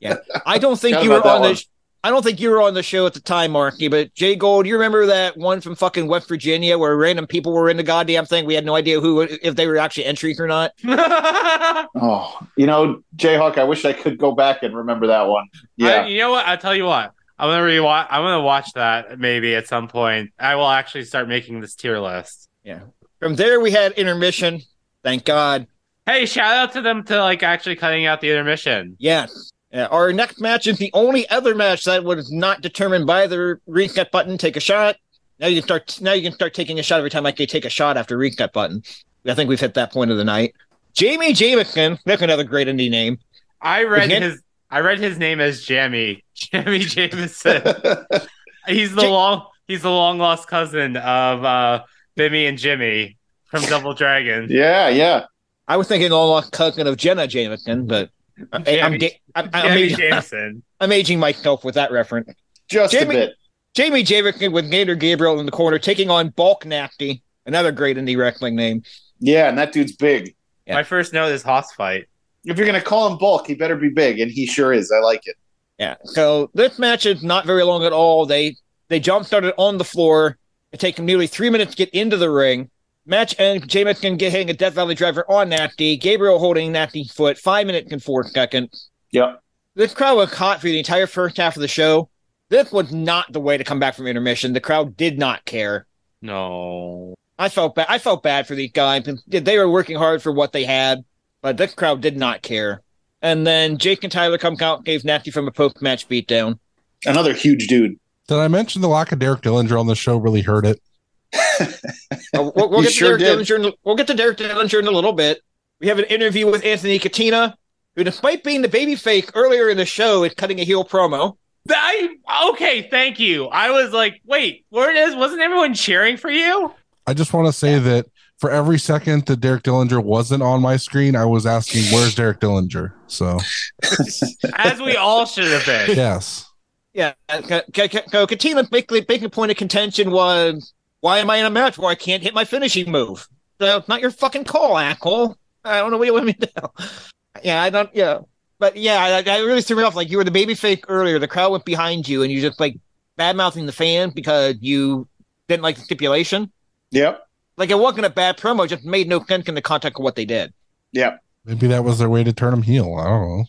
B: yeah, I don't think
C: Forgot
B: you were
C: about that
B: on the.
C: one.
B: sh- I don't think you were on the show at the time, Marky. But Jay Gold, you remember that one from fucking West Virginia where random people were in the goddamn thing? We had no idea who if they were actually entries or not.
C: Oh, you know, Jayhawk, I wish I could go back and remember that one.
D: I-
C: Yeah.
D: you know what? I'll tell you what. I'm gonna rewatch. I'm gonna watch that maybe at some point. I will actually start making this tier list. Yeah.
B: From there, we had intermission. Thank God.
D: Hey, shout out to them to like actually cutting out the intermission.
B: Yes. Uh, our next match is the only other match that was not determined by the reset button. Take a shot. Now you can start. Now you can start taking a shot every time I can take a shot after reset button. I think we've hit that point of the night. Jamie Jamison. That's another great indie name.
D: I read
B: Again?
D: his. I read his name as Jamie. Jamie Jamison. he's the
B: Ja-
D: long. He's the long lost cousin of uh Bimmy and Jimmy from Double Dragon.
C: yeah, yeah.
B: I was thinking all lost cousin of Jenna Jameson, but I, I'm,
D: Jamie-
B: da- I'm, I'm,
D: Jamie
B: aging, I'm aging myself with that reference.
C: Just
B: Jamie-
C: a bit.
B: Jamie Jameson with Gator Gabriel in the corner, taking on Bulk Nasty, another great indie wrestling name.
C: Yeah, and that dude's big.
B: Yeah.
D: My first note is Hoss fight.
C: If you're gonna call him bulk, he better be big, and he sure is. I like it.
B: Yeah. So this match is not very long at all. They they jump started on the floor. It takes them nearly three minutes to get into the ring. Match and Jameson get hitting a Death Valley driver on Nasty. Gabriel holding Nasty's foot. Five minutes and four seconds.
C: Yep.
B: This crowd was hot for the entire first half of the show. This was not the way to come back from intermission. The crowd did not care.
D: No.
B: I felt bad. I felt bad for these guys. They were working hard for what they had, but this crowd did not care. And then Jake and Tyler come out, and gave Nasty from a post match beatdown.
C: Another huge dude.
E: Did I mention the lack of Derek Dillinger on the show really hurt it?
B: We'll, we'll get to
C: sure
B: Derek. Dillinger. In, we'll get to Derek Dillinger in a little bit. We have an interview with Anthony Katina, who, despite being the baby fake earlier in the show, is cutting a heel promo.
D: I okay, thank you. I was like, wait, where it is? Wasn't everyone cheering for you?
E: I just want to say that for every second that Derek Dillinger wasn't on my screen, I was asking, "Where's Derek Dillinger?" So
D: As we all should have been.
E: yes,
B: Yeah, so Katina's basically making point of contention was, why am I in a match where I can't hit my finishing move? So it's not your fucking call, asshole. I don't know what you want me to do. Yeah, I don't. Yeah, but yeah, I, I really threw me off. Like you were the baby fake earlier. The crowd went behind you, and you just like bad mouthing the fan because you didn't like the stipulation.
C: Yep.
B: Like it wasn't a bad promo; just made no sense in the context of what they did.
C: Yep.
E: maybe that was their way to turn him heel. I don't know.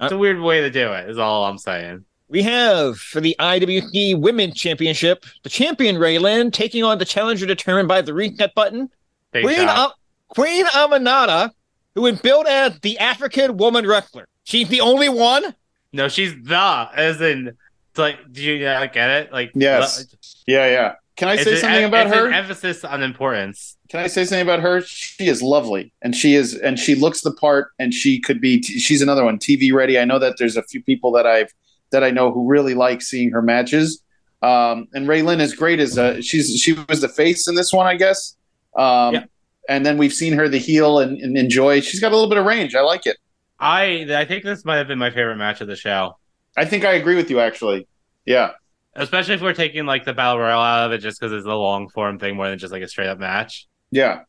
D: It's a weird way to do it, is all I'm saying.
B: We have for the IWC Women's Championship the champion Raylan taking on the challenger determined by the reset button.
D: Big
B: Queen,
D: shot.
B: Am- Queen Aminata, who is billed as the African woman wrestler. She's the only one.
D: No, she's the as in it's like do you uh, get it? Like
C: Yes.
D: the-
C: Yeah, yeah. Can I
D: it's
C: say
D: an-
C: something about
D: it's
C: her?
D: An emphasis on importance.
C: Can I say something about her? She is lovely, and she is, and she looks the part, and she could be. she's another one, TV ready. I know that there's a few people that I've that I know who really like seeing her matches. Um, and Raylyn is great as a, she's she was the face in this one, I guess. Um,
B: Yeah.
C: And then we've seen her the heel and, and enjoy. She's got a little bit of range. I like it.
D: I I think this might have been my favorite match of the show.
C: I think I agree with you actually. Yeah.
D: Especially if we're taking like the battle royal out of it just because it's a long form thing more than just like a straight up match.
C: Yeah.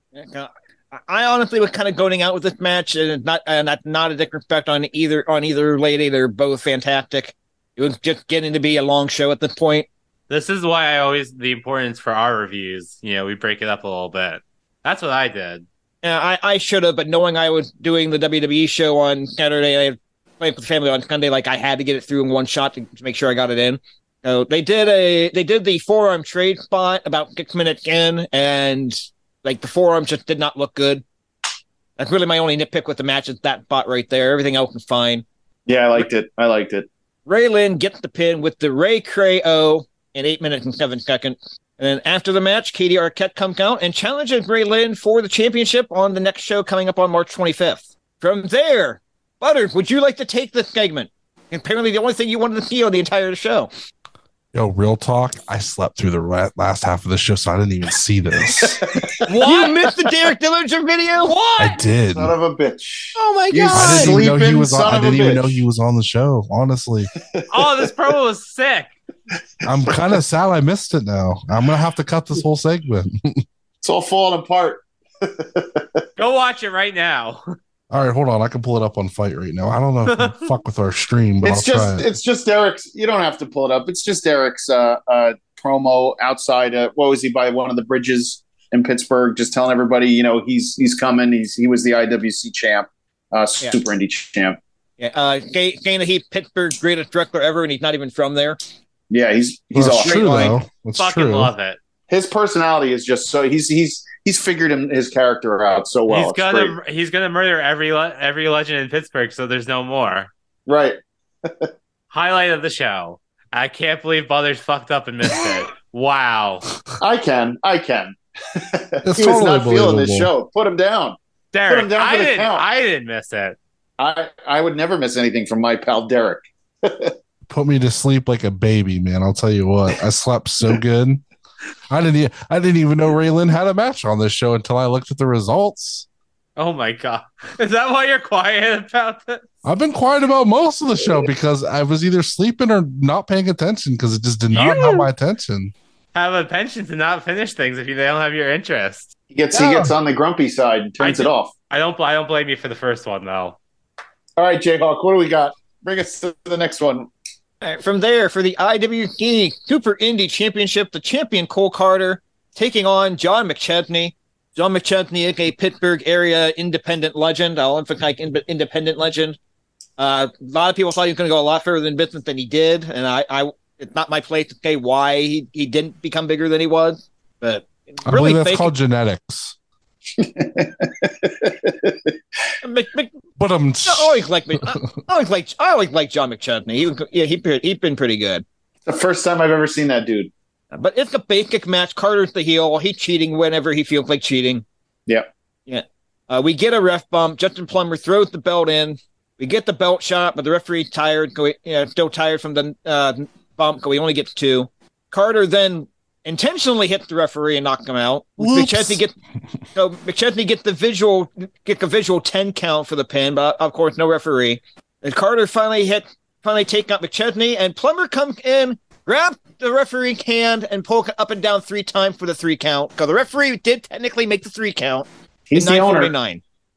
B: I honestly was kind of going out with this match, and not and not not a disrespect on either on either lady. They're both fantastic. It was just getting to be a long show at this point.
D: This is why I always the importance for our reviews. You know, we break it up a little bit. That's what I did.
B: Yeah, I, I should have, but knowing I was doing the WWE show on Saturday, I had played with the family on Sunday. Like I had to get it through in one shot to, to make sure I got it in. So they did a they did the forearm trade spot about six minutes in, and like the forearm just did not look good. That's really my only nitpick with the match is that spot right there. Everything else was fine.
C: Yeah, I liked it. I liked it.
B: Ray Lynn gets the pin with the Ray Cray O in eight minutes and seven seconds. And then after the match, Katie Arquette comes out and challenges Ray Lynn for the championship on the next show coming up on March 25th. From there, Butters, would you like to take this segment? Apparently, the only thing you wanted to see on the entire show.
E: Yo, real talk. I slept through the last half of the show, so I didn't even see this.
B: You missed the Derek Dillinger video?
D: What?
E: I did.
C: Son of a bitch.
B: Oh my
C: You
E: I
B: god!
E: didn't even know he was. On, I didn't even know he was on the show. Honestly,
D: oh, this promo was sick.
E: I'm kind of sad I missed it. Now I'm gonna have to cut this whole segment.
C: It's all falling apart.
D: Go watch it right now.
E: All right, hold on. I can pull it up on FITE right now. I don't know if I can fuck with our stream, but
C: it's
E: I'll
C: just
E: try it.
C: it's just Derek's. You don't have to pull it up. It's just Derek's uh, uh, promo outside. Uh, what was he by one of the bridges in Pittsburgh? Just telling everybody, you know, he's he's coming. He's he was the IWC champ, uh,
B: Yeah.
C: Super Indie champ.
B: Yeah, uh, saying saying that he's Pittsburgh's greatest wrestler ever, and he's not even from there.
C: Yeah, he's he's
E: that's
C: awesome.
B: Straight
E: true
B: line.
E: though. That's
D: Fucking
E: true.
D: love it.
C: His personality is just so he's he's he's figured him his character out so well.
D: he's gonna he's gonna murder every every legend in Pittsburgh, so there's no more.
C: right.
D: Highlight of the show. I can't believe Butters fucked up and missed it. Wow.
C: I can. I can.
E: It's
C: he was not feeling this show. Put him down.
D: Derek,
C: down
D: I didn't
C: count.
D: I didn't miss it.
C: I I would never miss anything from my pal Derek.
E: Put me to sleep like a baby, man. I'll tell you what. I slept so good. I didn't. e- I didn't even know Raylan had a match on this show until I looked at the results.
D: Oh my god. Is that why you're quiet about this?
E: I've been quiet about most of the show because I was either sleeping or not paying attention because it just did not
D: You-
E: have my attention.
D: Have a penchant to not finish things if you they don't have your interest.
C: He gets
E: Yeah.
C: he gets on the grumpy side and turns
D: I
C: it off.
D: I don't I don't blame you for the first one though.
C: All right, Jayhawk, what do we got? Bring us to the next one.
B: All right, from there, for the IWC Super Indie Championship, the champion Cole Carter taking on John McChesney. John McChesney is a Pittsburgh area independent legend. I'll emphasize in- independent legend. Uh, a lot of people thought he was going to go a lot further in business than he did, and I, I it's not my place to say why he, he didn't become bigger than he was, but
E: I believe that's called genetics.
B: Mc- Mc-
E: But I'm.
B: I always like I always like I always like John McChesney. He was, yeah, he he's been pretty good.
C: The first time I've ever seen that dude.
B: But it's a basic match. Carter's the heel. He's cheating whenever he feels like cheating.
C: Yep.
B: Yeah. Uh, we get a ref bump. Justin Plummer throws the belt in. We get the belt shot, but the referee's tired. Go, you know, still tired from the uh, bump. So he only gets two. Carter then intentionally hit the referee and knocks him out.
E: Whoops.
B: McChesney gets so McChesney gets the visual get a visual ten count for the pin, but of course no referee. And Carter finally hit finally take out McChesney, and Plummer come in, grab the referee hand, and poke it up and down three times for the three count. Because the referee did technically make the three count
C: He's
B: in
C: the owner.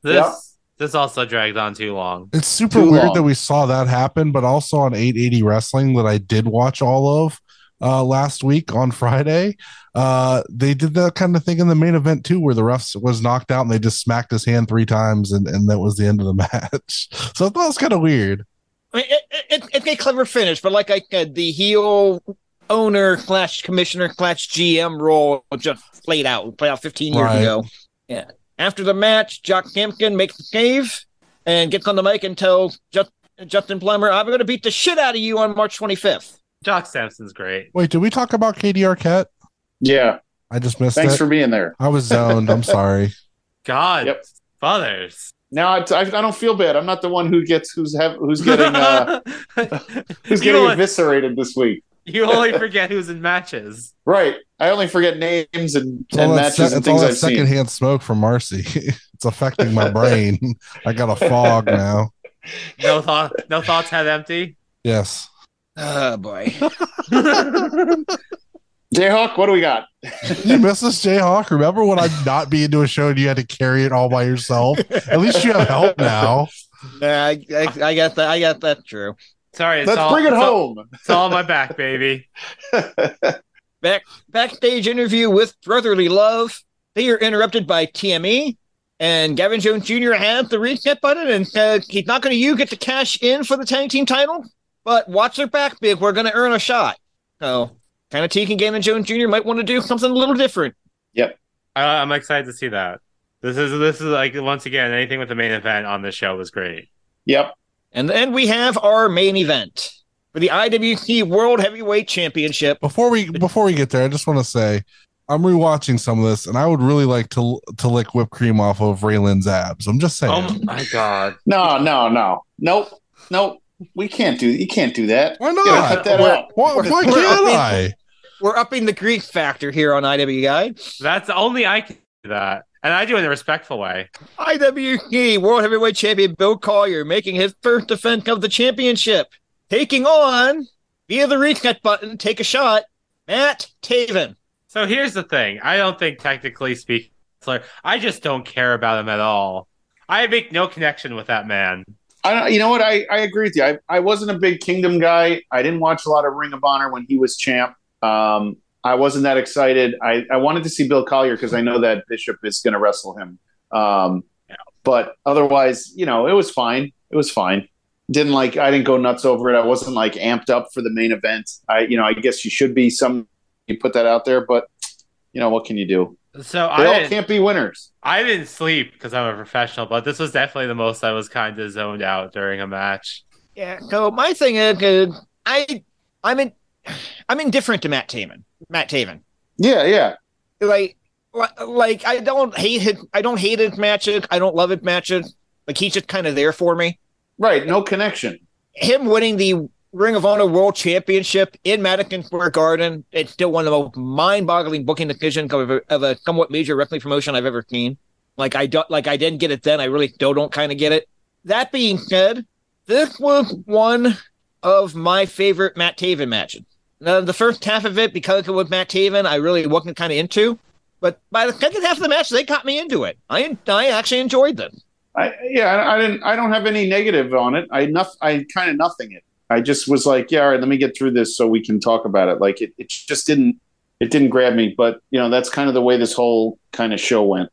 D: This
C: Yep.
D: this also dragged on too long.
E: It's super
C: Too
E: weird
C: long.
E: that we saw that happen, but also on 880 Wrestling that I did watch all of uh, last week on Friday. Uh, they did that kind of thing in the main event too, where the ref was knocked out and they just smacked his hand three times, and, and that was the end of the match. so I thought it was kind of weird.
B: I mean, it, it, it's a clever finish, but like I said, the heel owner slash commissioner slash GM role just played out. Played out 15 years
E: Right.
B: ago. Yeah. After the match, Jock Samson makes the save and gets on the mic and tells Justin Plummer, "I'm going to beat the shit out of you on March 25th."
D: Jock Samson's great.
E: Wait, did we talk about Katie Arquette?
C: Yeah.
E: I just missed
C: Thanks
E: it.
C: for being there.
E: I was zoned. I'm sorry.
D: God,
C: Yep.
D: fathers.
C: Now it's, I, I don't feel bad. I'm not the one who gets who's have who's getting uh, who's
D: you,
C: getting
D: only,
C: eviscerated this week.
D: you only forget who's in matches.
C: Right. I only forget names and,
E: It's
C: and matches
E: se-
C: and
E: it's all
C: things
E: that
C: I've seen.
E: secondhand smoke from Marcy. it's affecting my brain. I got a fog now.
D: No thought, no thoughts had empty.
E: Yes.
B: Oh boy.
C: Jayhawk, what do we got?
E: You miss us, Jayhawk. Remember when I'd not be into a show and you had to carry it all by yourself? At least you have help now.
B: Yeah, I, I, I got that. I got that true.
D: Sorry, it's
C: Let's
D: all,
C: bring it
D: it's all-
C: home.
D: it's all on my back, baby.
B: Back backstage interview with Brotherly Love. They are interrupted by TME, and Gannon Jones Jr. has the reset button and says he's not going to you get to cash in for the tag team title, but watch their back big. We're going to earn a shot. So, kind of Teague and Gannon Jones Jr. might want to do something a little different.
D: I, I'm excited to see that. This is this is like once again anything with the main event on this show was great.
C: Yep.
B: And then we have our main event for the IWC World Heavyweight Championship.
E: Before we before we get there, I just want to say I'm rewatching some of this, and I would really like to to lick whipped cream off of Raylan's abs. I'm just saying.
D: Oh my god!
C: No, no, no. Nope. Nope. We can't do. You can't do that.
E: Why
C: You gotta
E: not?
C: cut that
B: We're-
C: out.
E: Why,
B: We're-
E: why
B: we're
E: can't
B: upping-
E: I?
B: We're upping the Greek factor here on IW Guide.
D: That's only I can do that, and I do it in a respectful way.
B: IWC World Heavyweight Champion Bill Collier making his first defense of the championship, taking on via the reset button. Take a shot, Matt Taven.
D: So here's the thing: I don't think, technically speaking, I just don't care about him at all. I make no connection with that man.
C: I you know what? I, I agree with you. I, I wasn't a big Kingdom guy. I didn't watch a lot of Ring of Honor when he was champ. Um, I wasn't that excited. I, I wanted to see Bill Collier because I know that Bishop is going to wrestle him. Um, but otherwise, you know, it was fine. It was fine. Didn't like. I didn't go nuts over it. I wasn't like amped up for the main event. I, you know, I guess you should be. Some you put that out there, but you know, what can you do?
D: So
C: They
D: I
C: all can't be winners.
D: I didn't sleep because I'm a professional, but this was definitely the most I was kind of zoned out during a match.
B: Yeah. So my thing is, uh, I I'm in I'm indifferent to Matt Taven. Matt Taven.
C: Yeah, yeah.
B: Like like I don't hate it. I don't hate his matches. I don't love his matches. Like he's just kind of there for me.
C: Right. No connection.
B: him winning the Ring of Honor World Championship in Madison Square Garden, it's still one of the most mind-boggling booking decisions of a, of a somewhat major wrestling promotion I've ever seen. Like I don't, like I didn't get it then. I really still don't kind of get it. That being said, this was one of my favorite Matt Taven matches. Now, the first half of it, because it was Matt Taven, I really wasn't kind of into. But by the second half of the match, they got me into it. I I actually enjoyed them.
C: I yeah, I, I didn't. I don't have any negative on it. I noth, I kind of nothing it. I just was like, yeah, all right, let me get through this so we can talk about it. Like it, it just didn't, it didn't grab me. But you know, that's kind of the way this whole kind of show went.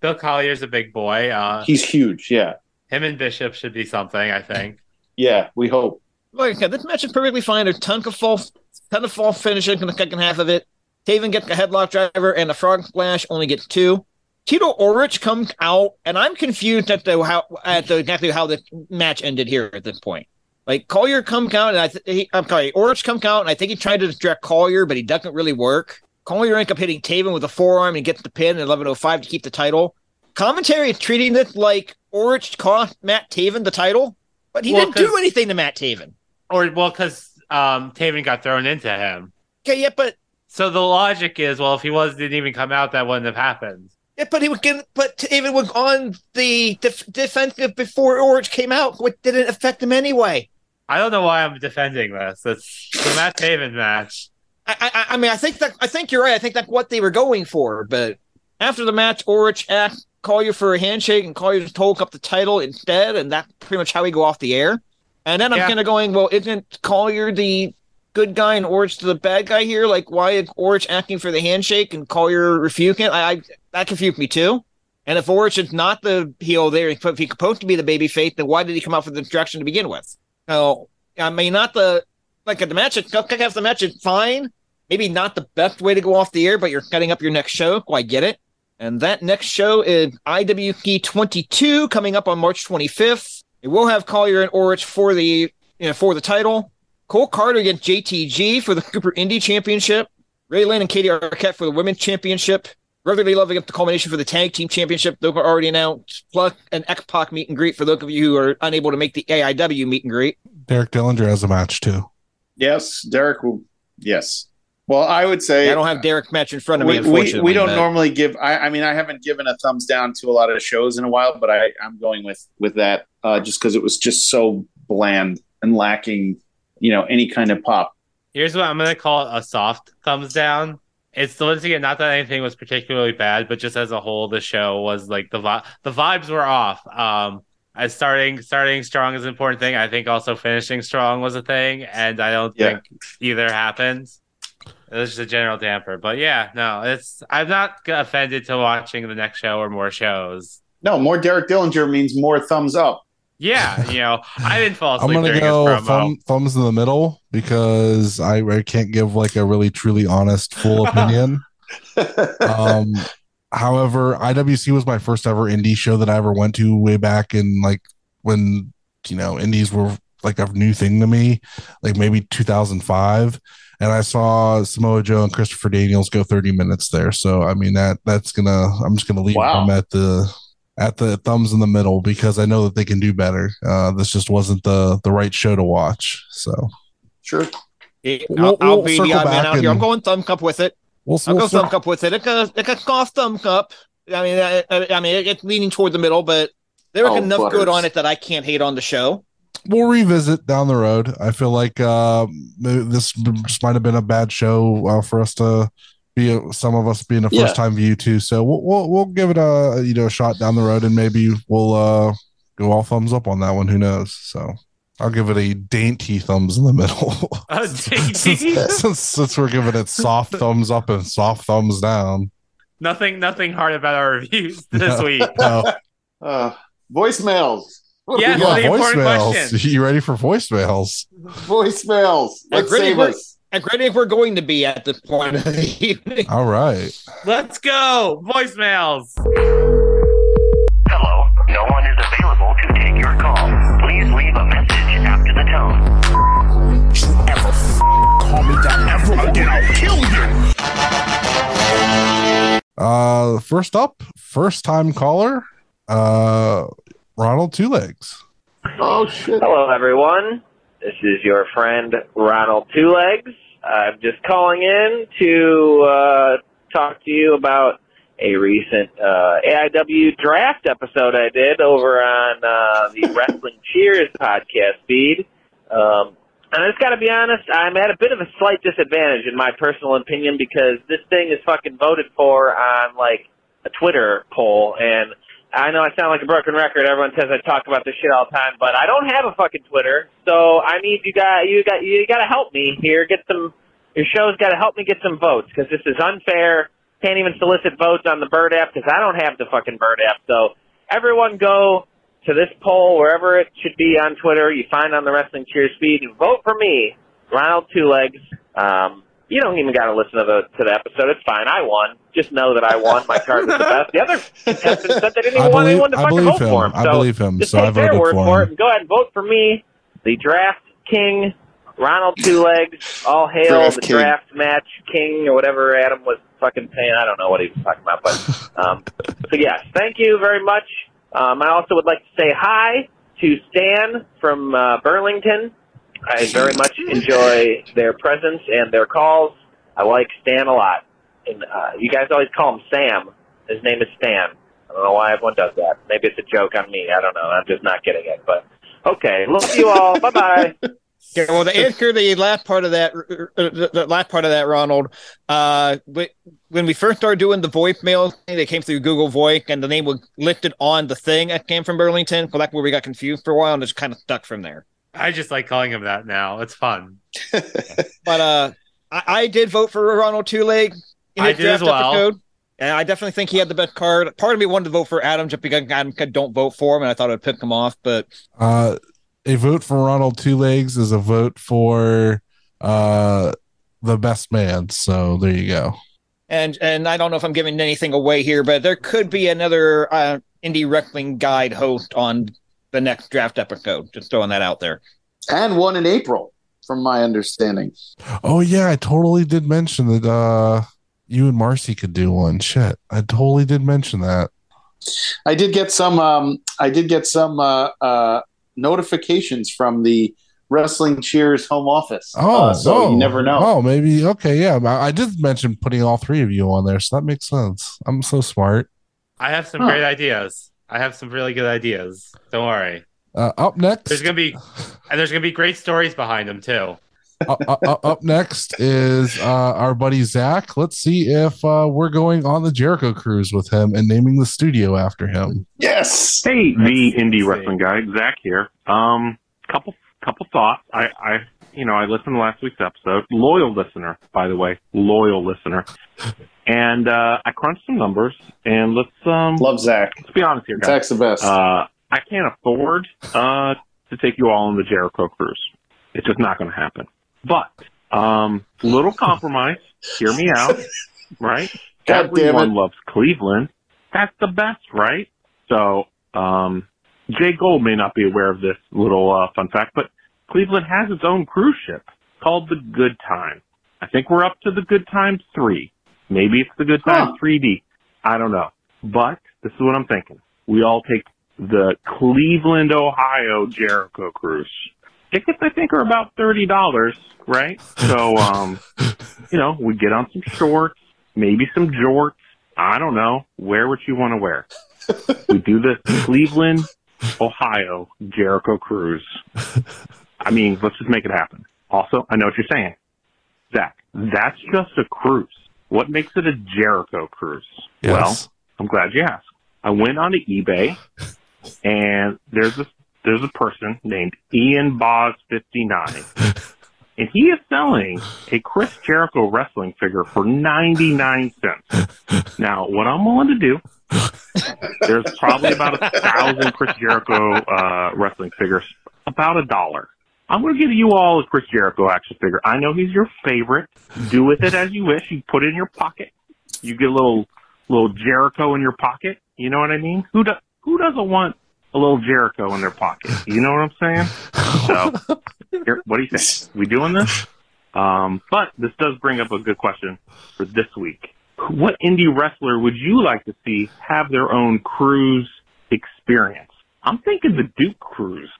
D: Bill Collier's a big boy. Uh,
C: He's huge. Yeah,
D: him and Bishop should be something. I think.
C: yeah. We hope.
B: like I said, this match is perfectly fine. There's tons of false, ton of false finishing in the second half of it. Taven gets a headlock driver and a frog splash, only gets two. Tito Orich comes out, and I'm confused at the how at the exactly how the match ended here at this point. Like Collier come out, and I th- he, I'm sorry, Orich comes out, and I think he tried to distract Collier, but he doesn't really work. Collier ends up hitting Taven with a forearm and gets the pin at 11:05 to keep the title. Commentary is treating this like Orich cost Matt Taven the title, but he
D: Well,
B: didn't do anything to Matt Taven.
D: Or well, because um, Taven got thrown into him.
B: Okay, yeah, but
D: So the logic is, well, if he was didn't even come out, that wouldn't have happened.
B: yeah, but he was getting, but Taven was on the def- defensive before Orich came out, which didn't affect him anyway.
D: I don't know why I'm defending this. It's the Matt Taven match.
B: I, I, I mean, I think that I think you're right. I think that's what they were going for. But after the match, Orich asked you for a handshake, and call you to took up the title instead, and that's pretty much how we go off the air. And then I'm
D: Yeah.
B: kind of going, well, isn't Collier the good guy and Orich the bad guy here? Like, why is Orich asking for the handshake and Collier refusing it? I, I that confused me too. And if Orich is not the heel there, if he's supposed to be the baby face, then why did he come out with the instruction to begin with? So, I mean, not the like the match. Kick off the match is fine. Maybe not the best way to go off the air, but you're setting up your next show. So I get it. And that next show is IWC 22 coming up on March 25th. It will have Collier and Orich for the you know, for the title. Cole Carter against JTG for the Super Indie Championship. Ray Lynn and Katie Arquette for the Women's Championship. Brotherly Love against the culmination for the Tag Team Championship. Those are already announced. Plus an X Pac meet and greet for those of you who are unable to make the AIW meet and greet.
E: Derek Dillinger has a match too.
C: Yes, Derek. Will, yes. Well, I would say
B: I don't have Derek's match in front of
C: we,
B: me,
C: we, we don't
B: but-
C: normally give. I, I mean, I haven't given a thumbs down to a lot of shows in a while, but I, I'm going with with that uh, just because it was just so bland and lacking, you know, any kind of pop.
D: Here's what I'm gonna call it a soft thumbs down. It's once again not that anything was particularly bad, but just as a whole, the show was like the vi- the vibes were off. Um, as starting starting strong is an important thing. I think also finishing strong was a thing, and I don't
C: Yeah.
D: think either happens. It was just a general damper, but yeah, no, it's I'm not offended to watching the next show or more shows.
C: No, more Derek Dillinger means more thumbs up.
D: Yeah, you know, I didn't fall asleep.
E: I'm gonna
D: during
E: go
D: his promo.
E: thumb, thumbs in the middle because I, I can't give like a really truly honest full opinion. um, however, IWC was my first ever indie show that I ever went to way back in like when you know indies were like a new thing to me, like maybe 2005. And I saw Samoa Joe and Christopher Daniels go 30 minutes there. So I mean that that's gonna I'm just gonna leave
C: Wow.
E: them at the at the thumbs in the middle because I know that they can do better. Uh, this just wasn't the the right show to watch. So
C: Sure.
B: It-
E: We'll-
B: I'll, I'll
E: we'll
B: be the odd man out here. I'm going thumb cup with it.
E: we'll,
B: I'll
E: we'll
B: go thumb cup with it. It can, it can cough thumb cup. I mean, I, I I mean, it's leaning toward the middle, but there was
C: Oh,
B: enough
C: butters.
B: good on it that I can't hate on the show.
E: we'll revisit down the road. I feel like uh, this just might have been a bad show uh, for us to be a, some of us being a
C: Yeah.
E: first time view too. So we'll, we'll we'll give it a you know a shot down the road, and maybe we'll uh, go all thumbs up on that one. Who knows? So I'll give it a dainty thumbs in the middle. Since,
D: dainty.
E: since, since we're giving it soft thumbs up and soft thumbs down.
D: nothing, nothing hard about our reviews this
E: No.
D: week.
E: Uh,
C: Uh, voicemails. What
D: Yeah,
C: we
D: well,
C: got?
D: the important
E: voicemails. You ready for voicemails?
C: voicemails. Let's
B: Agreed,
C: save us.
B: And granted, we're going to be at this point of the evening.
E: All right.
D: Let's go. Voicemails.
G: Hello, no one is available to take your call. Please leave a message after the tone. If you ever f- call me that ever again, I'll kill
F: you.
E: Uh, first up, first time caller, uh, Ronald Two Legs.
C: Oh shit.
H: Hello, everyone. This is your friend Ronald Two Legs. I'm just calling in to uh, talk to you about a recent uh, AIW draft episode I did over on uh, the Wrestling Cheers podcast feed. Um, and I just got to be honest, I'm at a bit of a slight disadvantage in my personal opinion because this thing is fucking voted for on like a Twitter poll, and I know I sound like a broken record. Everyone says I talk about this shit all the time, but I don't have a fucking Twitter, so I need you guys. You got you got to help me here. Get some. Your show's got to help me get some votes because this is unfair. Can't even solicit votes on the Bird app because I don't have the fucking Bird app. So everyone go to this poll wherever it should be on Twitter. You find on the Wrestling Cheers feed and vote for me, Ronald Two Legs. Um, you don't even got to listen to the to the episode. It's fine. I won. Just know that I won. My card was the best. The other contestants said they didn't even
E: I
H: want anyone to
E: I
H: fucking
E: believe
H: vote
E: him.
H: for him.
E: I
H: So
E: believe him.
H: just
E: So I
H: take their
E: voted
H: word
E: for
H: for it and go ahead and vote for me, the draft king, Ronald Two Legs. All hail
C: Draft
H: the
C: king.
H: draft match king or whatever Adam was fucking saying. I don't know what he was talking about, but um, so yes, thank you very much. Um, I also would like to say hi to Stan from uh, Burlington. I very much enjoy their presence and their calls. I like Stan a lot. And uh, you guys always call him Sam. His name is Stan. I don't know why everyone does that. Maybe it's a joke on me. I don't know. I'm just not getting it. But okay, love you all. bye bye.
B: Okay, well, to answer the last part of that, uh, the, the last part of that, Ronald, uh, when we first started doing the voicemail thing, they came through Google Voice, and the name was listed on the thing that came from Burlington. Well, that's where we got confused for a while, and just kind of stuck from there.
D: I just like calling him that now. It's fun.
B: But uh, I, I did vote for Ronald Two Leg.
D: I
B: his
D: did as well.
B: episode, And I definitely think he had the best card. Part of me wanted to vote for Adam just because Adam could don't vote for him, and I thought I'd pick him off. But
E: Uh, a vote for Ronald Two Legs is a vote for uh the best man. So there you go.
B: and and I don't know if I'm giving anything away here, but there could be another uh, indie wrestling guide host on the next draft episode. Just throwing that out there.
C: and one in April, from my understanding.
E: Oh yeah, I totally did mention that uh you and Marcy could do one. Shit. I totally did mention that.
C: I did get some. Um, I did get some uh, uh, notifications from the Wrestling Cheers home office.
E: Oh,
C: Uh, so
E: oh,
C: you never know.
E: Oh, maybe okay, yeah. I I did mention putting all three of you on there, so that makes sense. I'm so smart.
D: I have some
C: Huh.
D: great ideas. I have some really good ideas. Don't worry.
E: Uh, up next,
D: There's gonna be and there's gonna be great stories behind them too.
E: uh, uh, uh, up next is uh, our buddy Zach. Let's see if uh, we're going on the Jericho cruise with him and naming the studio after him.
C: Yes.
I: Hey, the
D: Let's
I: indie
D: see.
I: wrestling guy, Zach here. Um, couple couple thoughts. I, I you know I listened to last week's episode. Loyal listener, by the way, loyal listener. And uh, I crunched some numbers, and let's um
C: Love Zach.
I: let's be honest here, guys.
C: Zach's the best.
I: Uh, I can't afford uh to take you all on the Jericho cruise. It's just not going to happen. But um, little compromise. Hear me out, right?
C: God damn
I: Everyone
C: it.
I: loves Cleveland. That's the best, right? So, um, Jay Gold may not be aware of this little uh, fun fact, but Cleveland has its own cruise ship called the Good Time. I think we're up to the Good Time 3. Maybe it's the Good Time
C: Huh.
I: 3D. I don't know. But this is what I'm thinking. we all take the Cleveland, Ohio Jericho cruise. Tickets, I think, are about thirty dollars, right? So, um, you know, we get on some shorts, maybe some jorts. I don't know. Wear what you want to wear. We do the Cleveland, Ohio Jericho cruise. I mean, let's just make it happen. Also, I know what you're saying. Zach, that's just a cruise. What makes it a Jericho cruise?
E: Yes.
I: Well, I'm glad you asked. I went onto eBay and there's a there's a person named Ian Boz fifty nine. And he is selling a Chris Jericho wrestling figure for ninety nine cents. Now, what I'm willing to do, there's probably about a thousand Chris Jericho uh, wrestling figures, about a dollar. I'm going to give you all a Chris Jericho action figure. I know he's your favorite. Do with it as you wish. You put it in your pocket. You get a little little Jericho in your pocket. You know what I mean? Who do, who doesn't want a little Jericho in their pocket? You know what I'm saying? So, here, what do you think? We doing this? Um, but this does bring up a good question for this week. What indie wrestler would you like to see have their own cruise experience? I'm thinking the Duke cruise.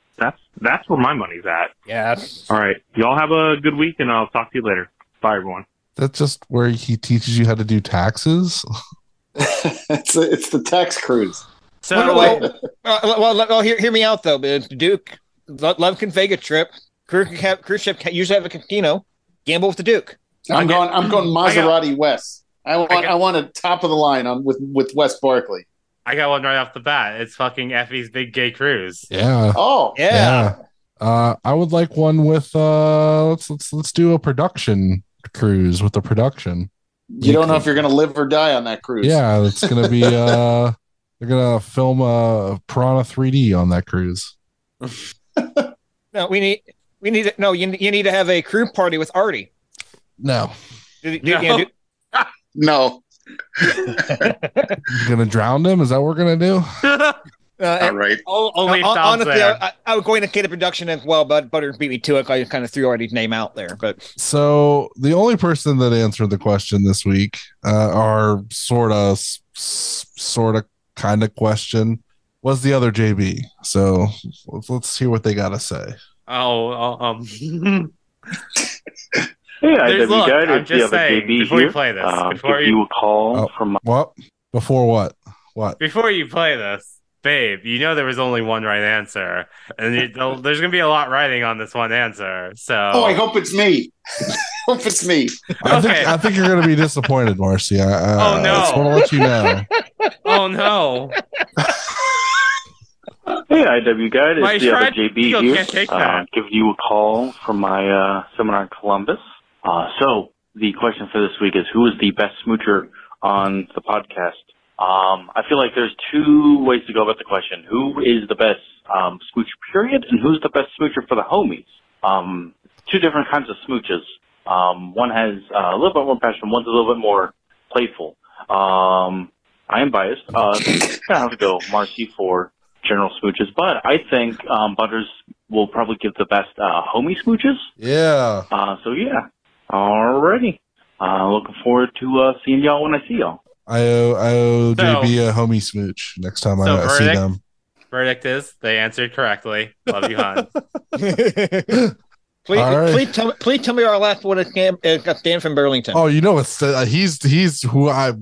I: That's that's where my money's at.
B: Yeah.
I: All right, y'all have a good week, and I'll talk to you later. Bye, everyone.
E: That's just where he teaches you how to do taxes.
C: it's it's the tax cruise.
D: So uh, uh,
B: well, well, well, well, well, hear, hear me out though. but Duke, Lo- Love can Vega trip. Cruise, can have, cruise ship can usually have a casino. Gamble with the Duke.
C: I'm
D: I
C: going. I'm going
D: I got-
C: Maserati West. I want.
D: I
C: I, want a top of the line on with with Wes Barkley.
D: I got one right off the bat. It's fucking Effy's Big Gay Cruise.
E: Yeah.
C: Oh,
B: Yeah.
E: Uh, I would like one with uh let's let's let's do a production cruise with the production.
C: you don't know if you're going to live or die on that cruise.
E: Yeah, it's gonna be uh they're gonna film a Piranha 3D on that cruise.
B: No, we need we need no. You, you need to have a crew party with Artie.
E: No.
B: Do- do-
D: No.
B: yeah, do-
C: No.
E: You gonna drown them? Is that what we're gonna do?
B: uh,
C: All right.
D: O- Only
B: hon-
D: sounds
B: honestly,
D: there.
B: I, I was going to cater production as well, but Butter beat me to it. I kind of threw already name out there, but
E: So the only person that answered the question this week, uh, our sort of, sort of, kind of question, was the other JB. So let's, let's hear what they got to say.
D: oh, oh, um.
J: Hey,
D: There's-
J: IW
D: look,
J: guy,
D: I'm
J: it's the
D: just
J: other
D: saying,
J: JB
D: before
J: here.
D: you play this,
J: uh,
D: before you-
J: you a call
E: Oh.
J: from my
E: What? Before what? What?
D: Before you play this, babe, you know there was only one right answer, and you, there's gonna be a lot writing on this one answer. So,
C: Oh, I hope it's me. hope it's me.
E: I think
D: Okay.
E: I think you're gonna be disappointed, Marcy. I, I,
D: Oh, no.
E: I just want to let you know.
D: oh no,
J: Hey, IW guy, it's
D: My
J: the other JB here.
D: can't
J: uh,
D: that.
J: giving you a call from my uh, seminar in Columbus. Uh, so the question for this week is, who is the best smoocher on the podcast? Um, I feel like there's two ways to go about the question. Who is the best um, smoocher period, and who's the best smoocher for the homies? Um, two different kinds of smooches. Um, one has uh, a little bit more passion. One's a little bit more playful. Um, I am biased. Uh, gonna have to go Marcy for general smooches, but I think um, Butters will probably give the best uh, homie smooches.
E: Yeah.
J: Uh, so yeah, alrighty. Uh, looking forward to uh, seeing y'all when I see y'all.
E: I owe I owe
D: So-
E: JB a homie smooch next time
D: So
E: I, I see them.
D: verdict is they answered correctly. Love you, hon.
B: please,
E: All right.
B: please tell me, please tell me our last one is Dan, uh, got Dan from Burlington.
E: Oh, you know it's uh, he's he's who I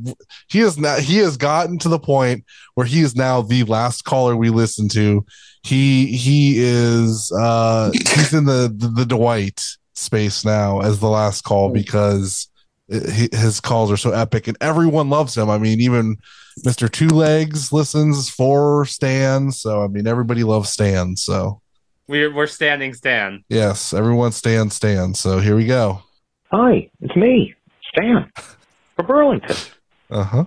E: he is now he has gotten to the point where he is now the last caller we listen to. He he is uh he's in the the, the Dwight space now as the last call because it, his calls are so epic and everyone loves him. I mean, even Mister Two Legs listens for Stan. So I mean, everybody loves Stan. So
D: We're we're standing Stan.
E: yes, everyone Stan Stan. So here we go.
K: Hi, it's me, Stan, from Burlington.
E: Uh huh.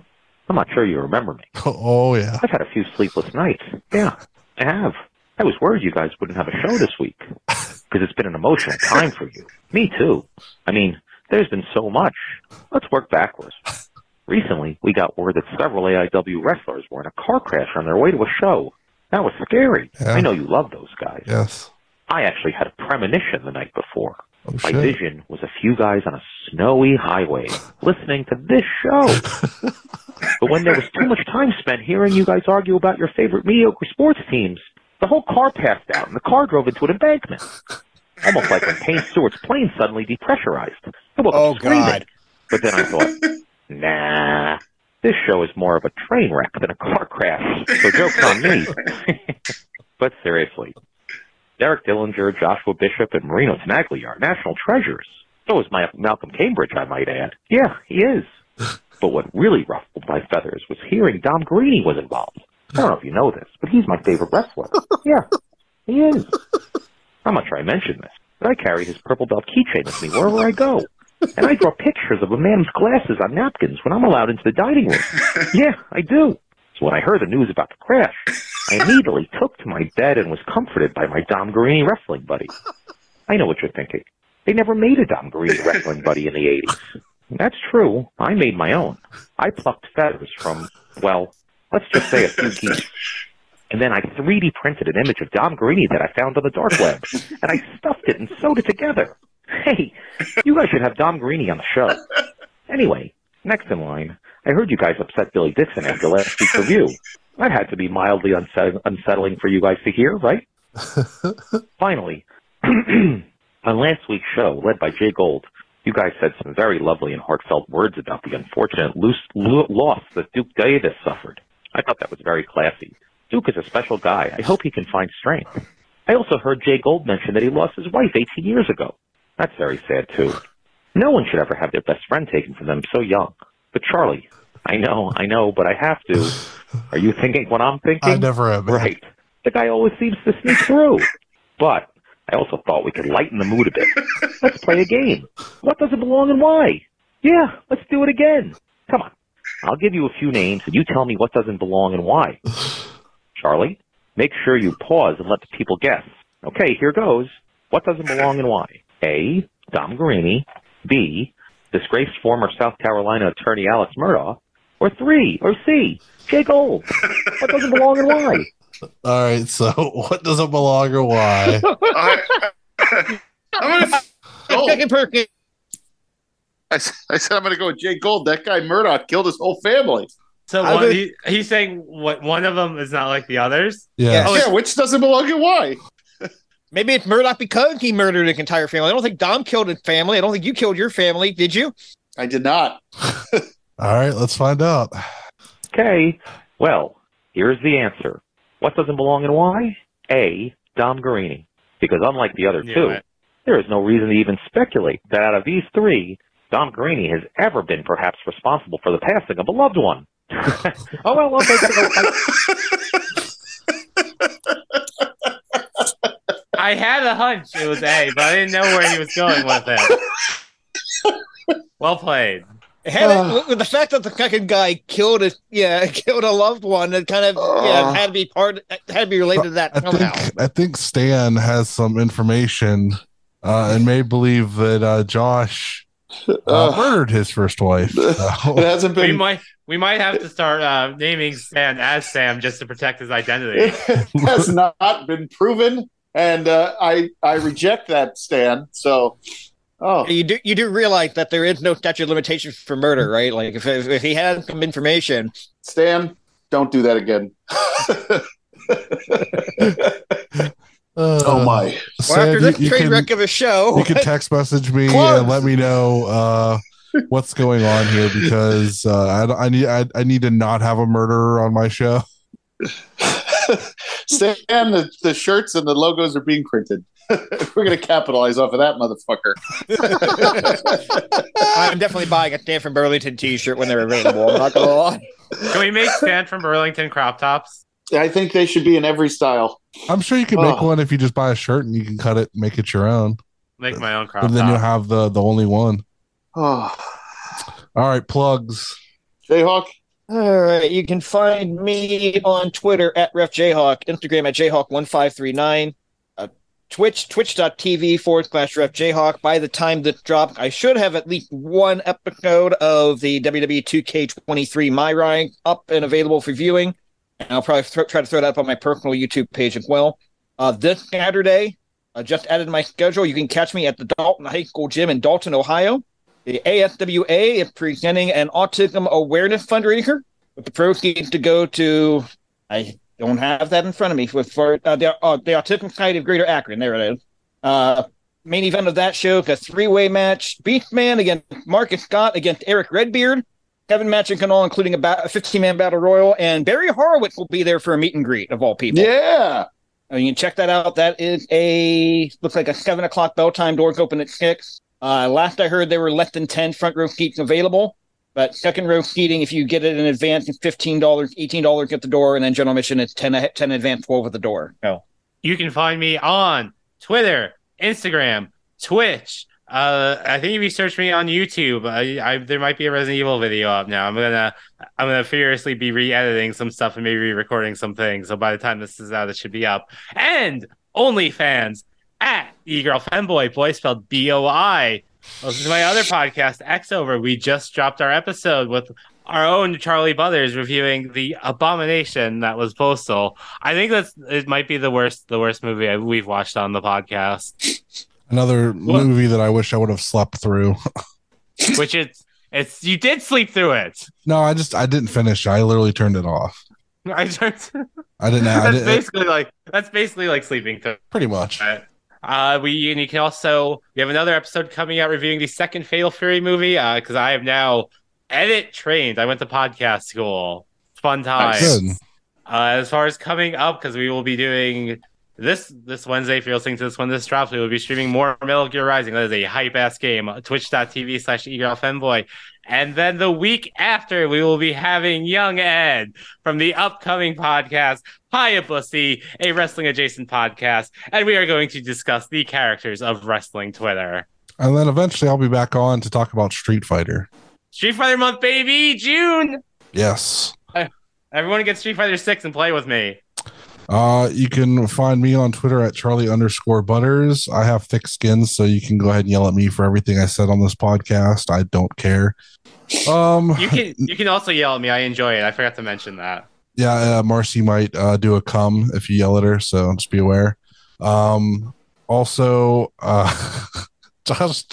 K: I'm not sure you remember me.
E: Oh yeah.
K: I've had a few sleepless nights. Yeah, I have. I was worried you guys wouldn't have a show this week because it's been an emotional time for you. Me too. I mean, there's been so much. Let's work backwards. Recently, we got word that several AIW wrestlers were in a car crash on their way to a show. That was scary.
E: Yeah.
K: I know you love those guys.
E: Yes.
K: I actually had a premonition the night before.
E: Oh
K: My
E: shit.
K: vision was a few guys on a snowy highway listening to this show. But when there was too much time spent hearing you guys argue about your favorite mediocre sports teams, the whole car passed out and the car drove into an embankment. Almost like when Payne Stewart's plane suddenly depressurized. I woke up
B: Oh,
K: screaming.
B: God.
K: But then I thought, nah, this show is more of a train wreck than a car crash. So joke's on me. but seriously, Derek Dillinger, Joshua Bishop, and Marino Tenaglia are national treasures. So is my Malcolm Cambridge, I might add. Yeah, he is. But what really ruffled my feathers was hearing Dom Garrini was involved. I don't know if you know this, but he's my favorite wrestler. Yeah, he is. I'm not sure I mentioned this, but I carry his purple belt keychain with me wherever I go. And I draw pictures of a man's glasses on napkins when I'm allowed into the dining room. Yeah, I do. So when I heard the news about the crash, I immediately took to my bed and was comforted by my Dom Garrini wrestling buddy. I know what you're thinking. They never made a Dom Garrini wrestling buddy in the 80s. That's true. I made my own. I plucked feathers from, well, let's just say a few geese. And then I 3D printed an image of Dom Garrini that I found on the dark web. And I stuffed it and sewed it together. Hey, you guys should have Dom Garrini on the show. Anyway, next in line, I heard you guys upset Billy Dixon after last week's review. That had to be mildly unset- unsettling for you guys to hear, right? Finally, on last week's show, led by Jay Gold, you guys said some very lovely and heartfelt words about the unfortunate loose, lo- loss that Duke Davis suffered. I thought that was very classy. Duke is a special guy. I hope he can find strength. I also heard Jay Gold mention that he lost his wife 18 years ago. That's very sad, too. No one should ever have their best friend taken from them so young. But Charlie, I know, I know, but I have to. Are you thinking what I'm thinking?
E: I never am.
K: Right. The guy always seems to sneak through. But I also thought we could lighten the mood a bit. Let's play a game. What doesn't belong and why? Yeah, let's do it again. Come on. I'll give you a few names and you tell me what doesn't belong and why. Charlie, make sure you pause and let the people guess. Okay, here goes. What doesn't belong and why? A. Dom Garrini. B. Disgraced former South Carolina attorney Alex Murdaugh. Or three. Or C. Jay Gold. What doesn't belong and why?
E: All right, so what doesn't belong or why?
C: I'm gonna. Oh,
B: Second Perkins.
C: I, s- I said I'm going to go with Jay Gold. That guy Murdaugh killed his whole family.
D: So one,
B: would-
D: he, he's saying what one of them is not like the others.
E: Yeah.
D: Oh,
C: yeah, which doesn't belong and why?
B: Maybe it's Murdaugh because he murdered an entire family. I don't think Dom killed his family. I don't think you killed your family. Did you?
C: I did not.
E: All right, let's find out.
K: Okay. Well, here's the answer. What doesn't belong and why? A. Dom Garrini. Because unlike the other
D: Knew
K: two,
D: it.
K: there is no reason to even speculate that out of these three, Dom Garrini has ever been perhaps responsible for the passing of a loved one. oh well, okay, gotta go. I-
D: I had a hunch it was A, but I didn't know where he was going with it. Well played.
B: Had
C: Uh.
B: it, the fact that the fucking guy killed a yeah killed a loved one, it kind of yeah
C: Uh.
B: had to be part had to be related to that
E: I
B: somehow.
E: think I think Stan has some information uh, and may believe that uh, Josh uh, murdered his first wife.
C: it hasn't
D: We might we might have to start uh, naming Sam as Sam just to protect his identity.
C: It has not been proven, and uh, I I reject that Stan. So, oh,
B: You do you do realize that there is no statute of limitations for murder, right? Like if if, if he had some information,
C: Stan, don't do that again.
E: uh,
C: oh my!
B: well, after
E: Stan,
B: this
E: you, you can,
B: wreck of a show,
E: you can text message me
B: Close.
E: and let me know uh, what's going on here because uh, I, I need I, I need to not have a murderer on my show.
C: Stan, the, the shirts and the logos are being printed. We're gonna capitalize off of that motherfucker.
B: I'm definitely buying a Stan from Burlington T-shirt when they're available. I'm not gonna lie.
D: Can we make Stan from Burlington crop tops?
C: I think they should be in every style.
E: I'm sure you can make
C: Oh.
E: one if you just buy a shirt and you can cut it, and make it your own,
D: Make my own crop
E: and then you'll have the the only one.
C: Oh,
E: All right, plugs.
C: Jayhawk.
B: All right, you can find me on Twitter at RefJayhawk, Instagram at Jayhawk1539, uh, Twitch, twitch.tv forward slash RefJayhawk. By the time this dropped, I should have at least one episode of the WWE 2K23 MyRise up and available for viewing. And I'll probably thro- try to throw that up on my personal YouTube page as well. Uh, this Saturday, I just added my schedule. You can catch me at the Dalton High School Gym in Dalton, Ohio. The ASWA is presenting an autism awareness fundraiser with the proceeds to go to I don't have that in front of me with for uh, the uh, the Autism Society of Greater Akron. There it is. Uh, main event of that show, a three-way match: Beastman against Marcus Scott against Eric Redbeard. Kevin match and Canal, including a, ba- 15-man battle royal, and Barry Horowitz will be there for a meet and greet of all people.
C: Yeah.
B: Uh, you can check that out. That is a looks like a seven o'clock bell time. Doors open at six. Uh, last I heard, there were less than ten front row seats available. But second row seating, if you get it in advance, it's fifteen dollars, eighteen dollars at the door, and then general admission is 10, 10 advance, twelve at the door. Oh,
D: You can find me on Twitter, Instagram, Twitch. Uh, I think if you search me on YouTube, I, I there might be a Resident Evil video up now. I'm gonna I'm gonna furiously be re-editing some stuff and maybe re-recording some things. So by the time this is out, it should be up. And OnlyFans at e girl femboy, boy spelled B O I. Listen to my other podcast, X Over. We just dropped our episode with our own Charly Butters reviewing the abomination that was Postal. I think that's it might be the worst the worst movie we've watched on the podcast.
E: Another movie that I wish I would have slept through.
D: Which is it's you did sleep through it.
E: no, I just I didn't finish. I literally turned it off.
D: I just,
E: I didn't. I
D: that's
E: didn't
D: basically like that's basically like sleeping through.
E: pretty much.
D: Uh, we and you can also we have another episode coming out reviewing the second Fatal Fury movie. Uh, because I am now edit trained. I went to podcast school. Fun time. Uh, as far as coming up, because we will be doing this this Wednesday. If you're listening to this when this drops, we will be streaming more Metal Gear Rising. That is a hype ass game. Twitch.tv slash fanboy. And then the week after, we will be having Young Ed from the upcoming podcast, Hayabusa, a wrestling adjacent podcast. And we are going to discuss the characters of wrestling Twitter.
E: And then eventually I'll be back on to talk about Street Fighter.
D: Street Fighter month, baby! June!
E: Yes.
D: Everyone get Street Fighter 6 and play with me.
E: Uh, you can find me on Twitter at Charly underscore Butters. I have thick skin, so you can go ahead and yell at me for everything I said on this podcast. I don't care. Um,
D: You can you can also yell at me. I enjoy it. I forgot to mention that.
E: yeah, uh, Marcy might uh, do a cum if you yell at her, so just be aware. Um, also, uh, Josh,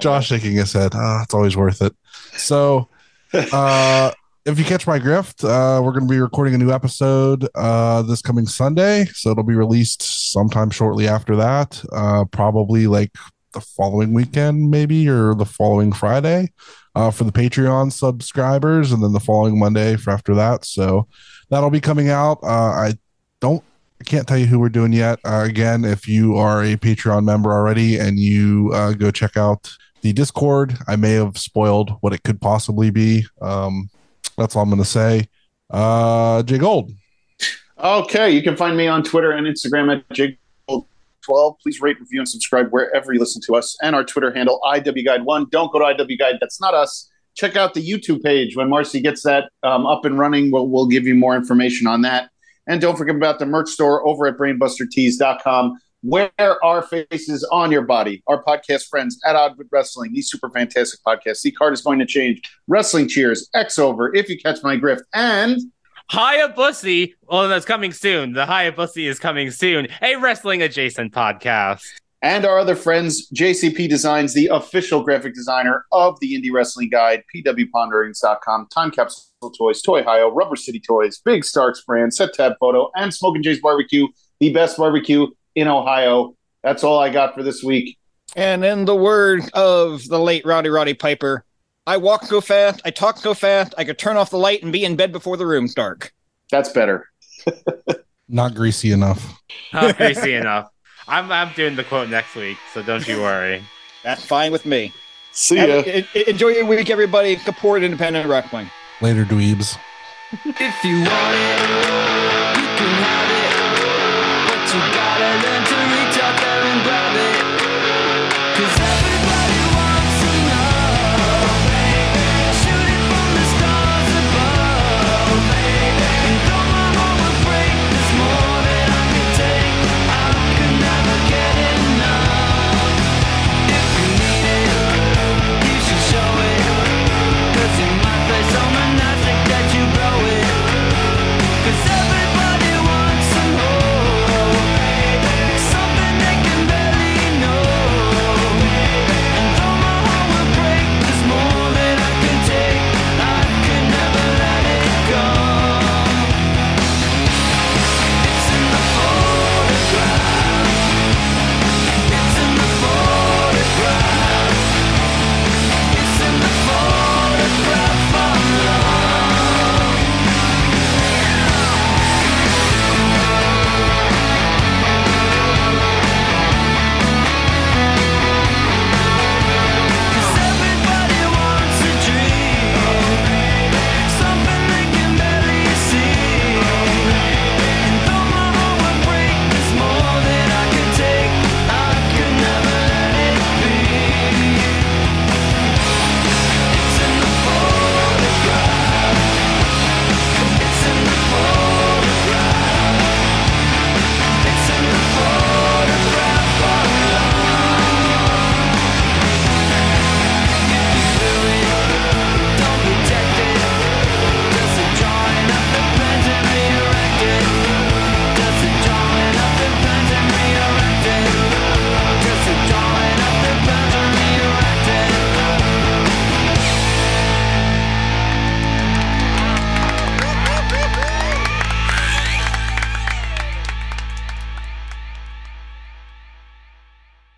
E: Josh shaking his head. Ah, it's always worth it. So, uh, if you catch my grift, uh, we're going to be recording a new episode uh, this coming Sunday, so it'll be released sometime shortly after that. Uh, probably like the following weekend, maybe, or the following Friday uh, for the Patreon subscribers, and then the following Monday for after that. So that'll be coming out. Uh, I don't, I can't tell you who we're doing yet. Uh, again, if you are a Patreon member already and you go check out the Discord, I may have spoiled what it could possibly be. Um, that's all I'm going to say. Uh, Jay Gold.
C: Okay, you can find me on Twitter and Instagram at Jay Gold 12 Please rate, review, and subscribe wherever you listen to us. And our Twitter handle, IWGuide1. Don't go to IWGuide. That's not us. Check out the YouTube page. When Marcy gets that um, up and running, we'll, we'll give you more information on that. And don't forget about the merch store over at brainbustertees.com. Wear our faces on your body. Our podcast friends at Odd with Wrestling, the super fantastic podcast. See, card is going to change. Wrestling Cheers, X Over, If You Catch My Grift, and
D: Hayabusa, well, that's coming soon. The Hayabusa is coming soon. A wrestling adjacent podcast.
C: and our other friends, JCP Designs, the official graphic designer of the Indie Wrestling Guide, pwponderings.com, Time Capsule Toys, Toy Hio, Rubber City Toys, Big Starks Brand, Set Tab Photo, and Smoking Jay's Barbecue, the best barbecue in Ohio. That's all I got for this week.
B: And in the words of the late Rowdy Roddy Piper, I walk so fast, I talk so fast, I could turn off the light and be in bed before the room's dark.
C: That's better.
E: Not greasy enough.
D: Not greasy enough. I'm I'm doing the quote next week, so don't you worry.
B: That's fine with me.
C: See
B: Have-
C: ya.
B: en- en- enjoy your week, everybody. Support independent wrestling.
E: Later, dweebs.
A: If you want it,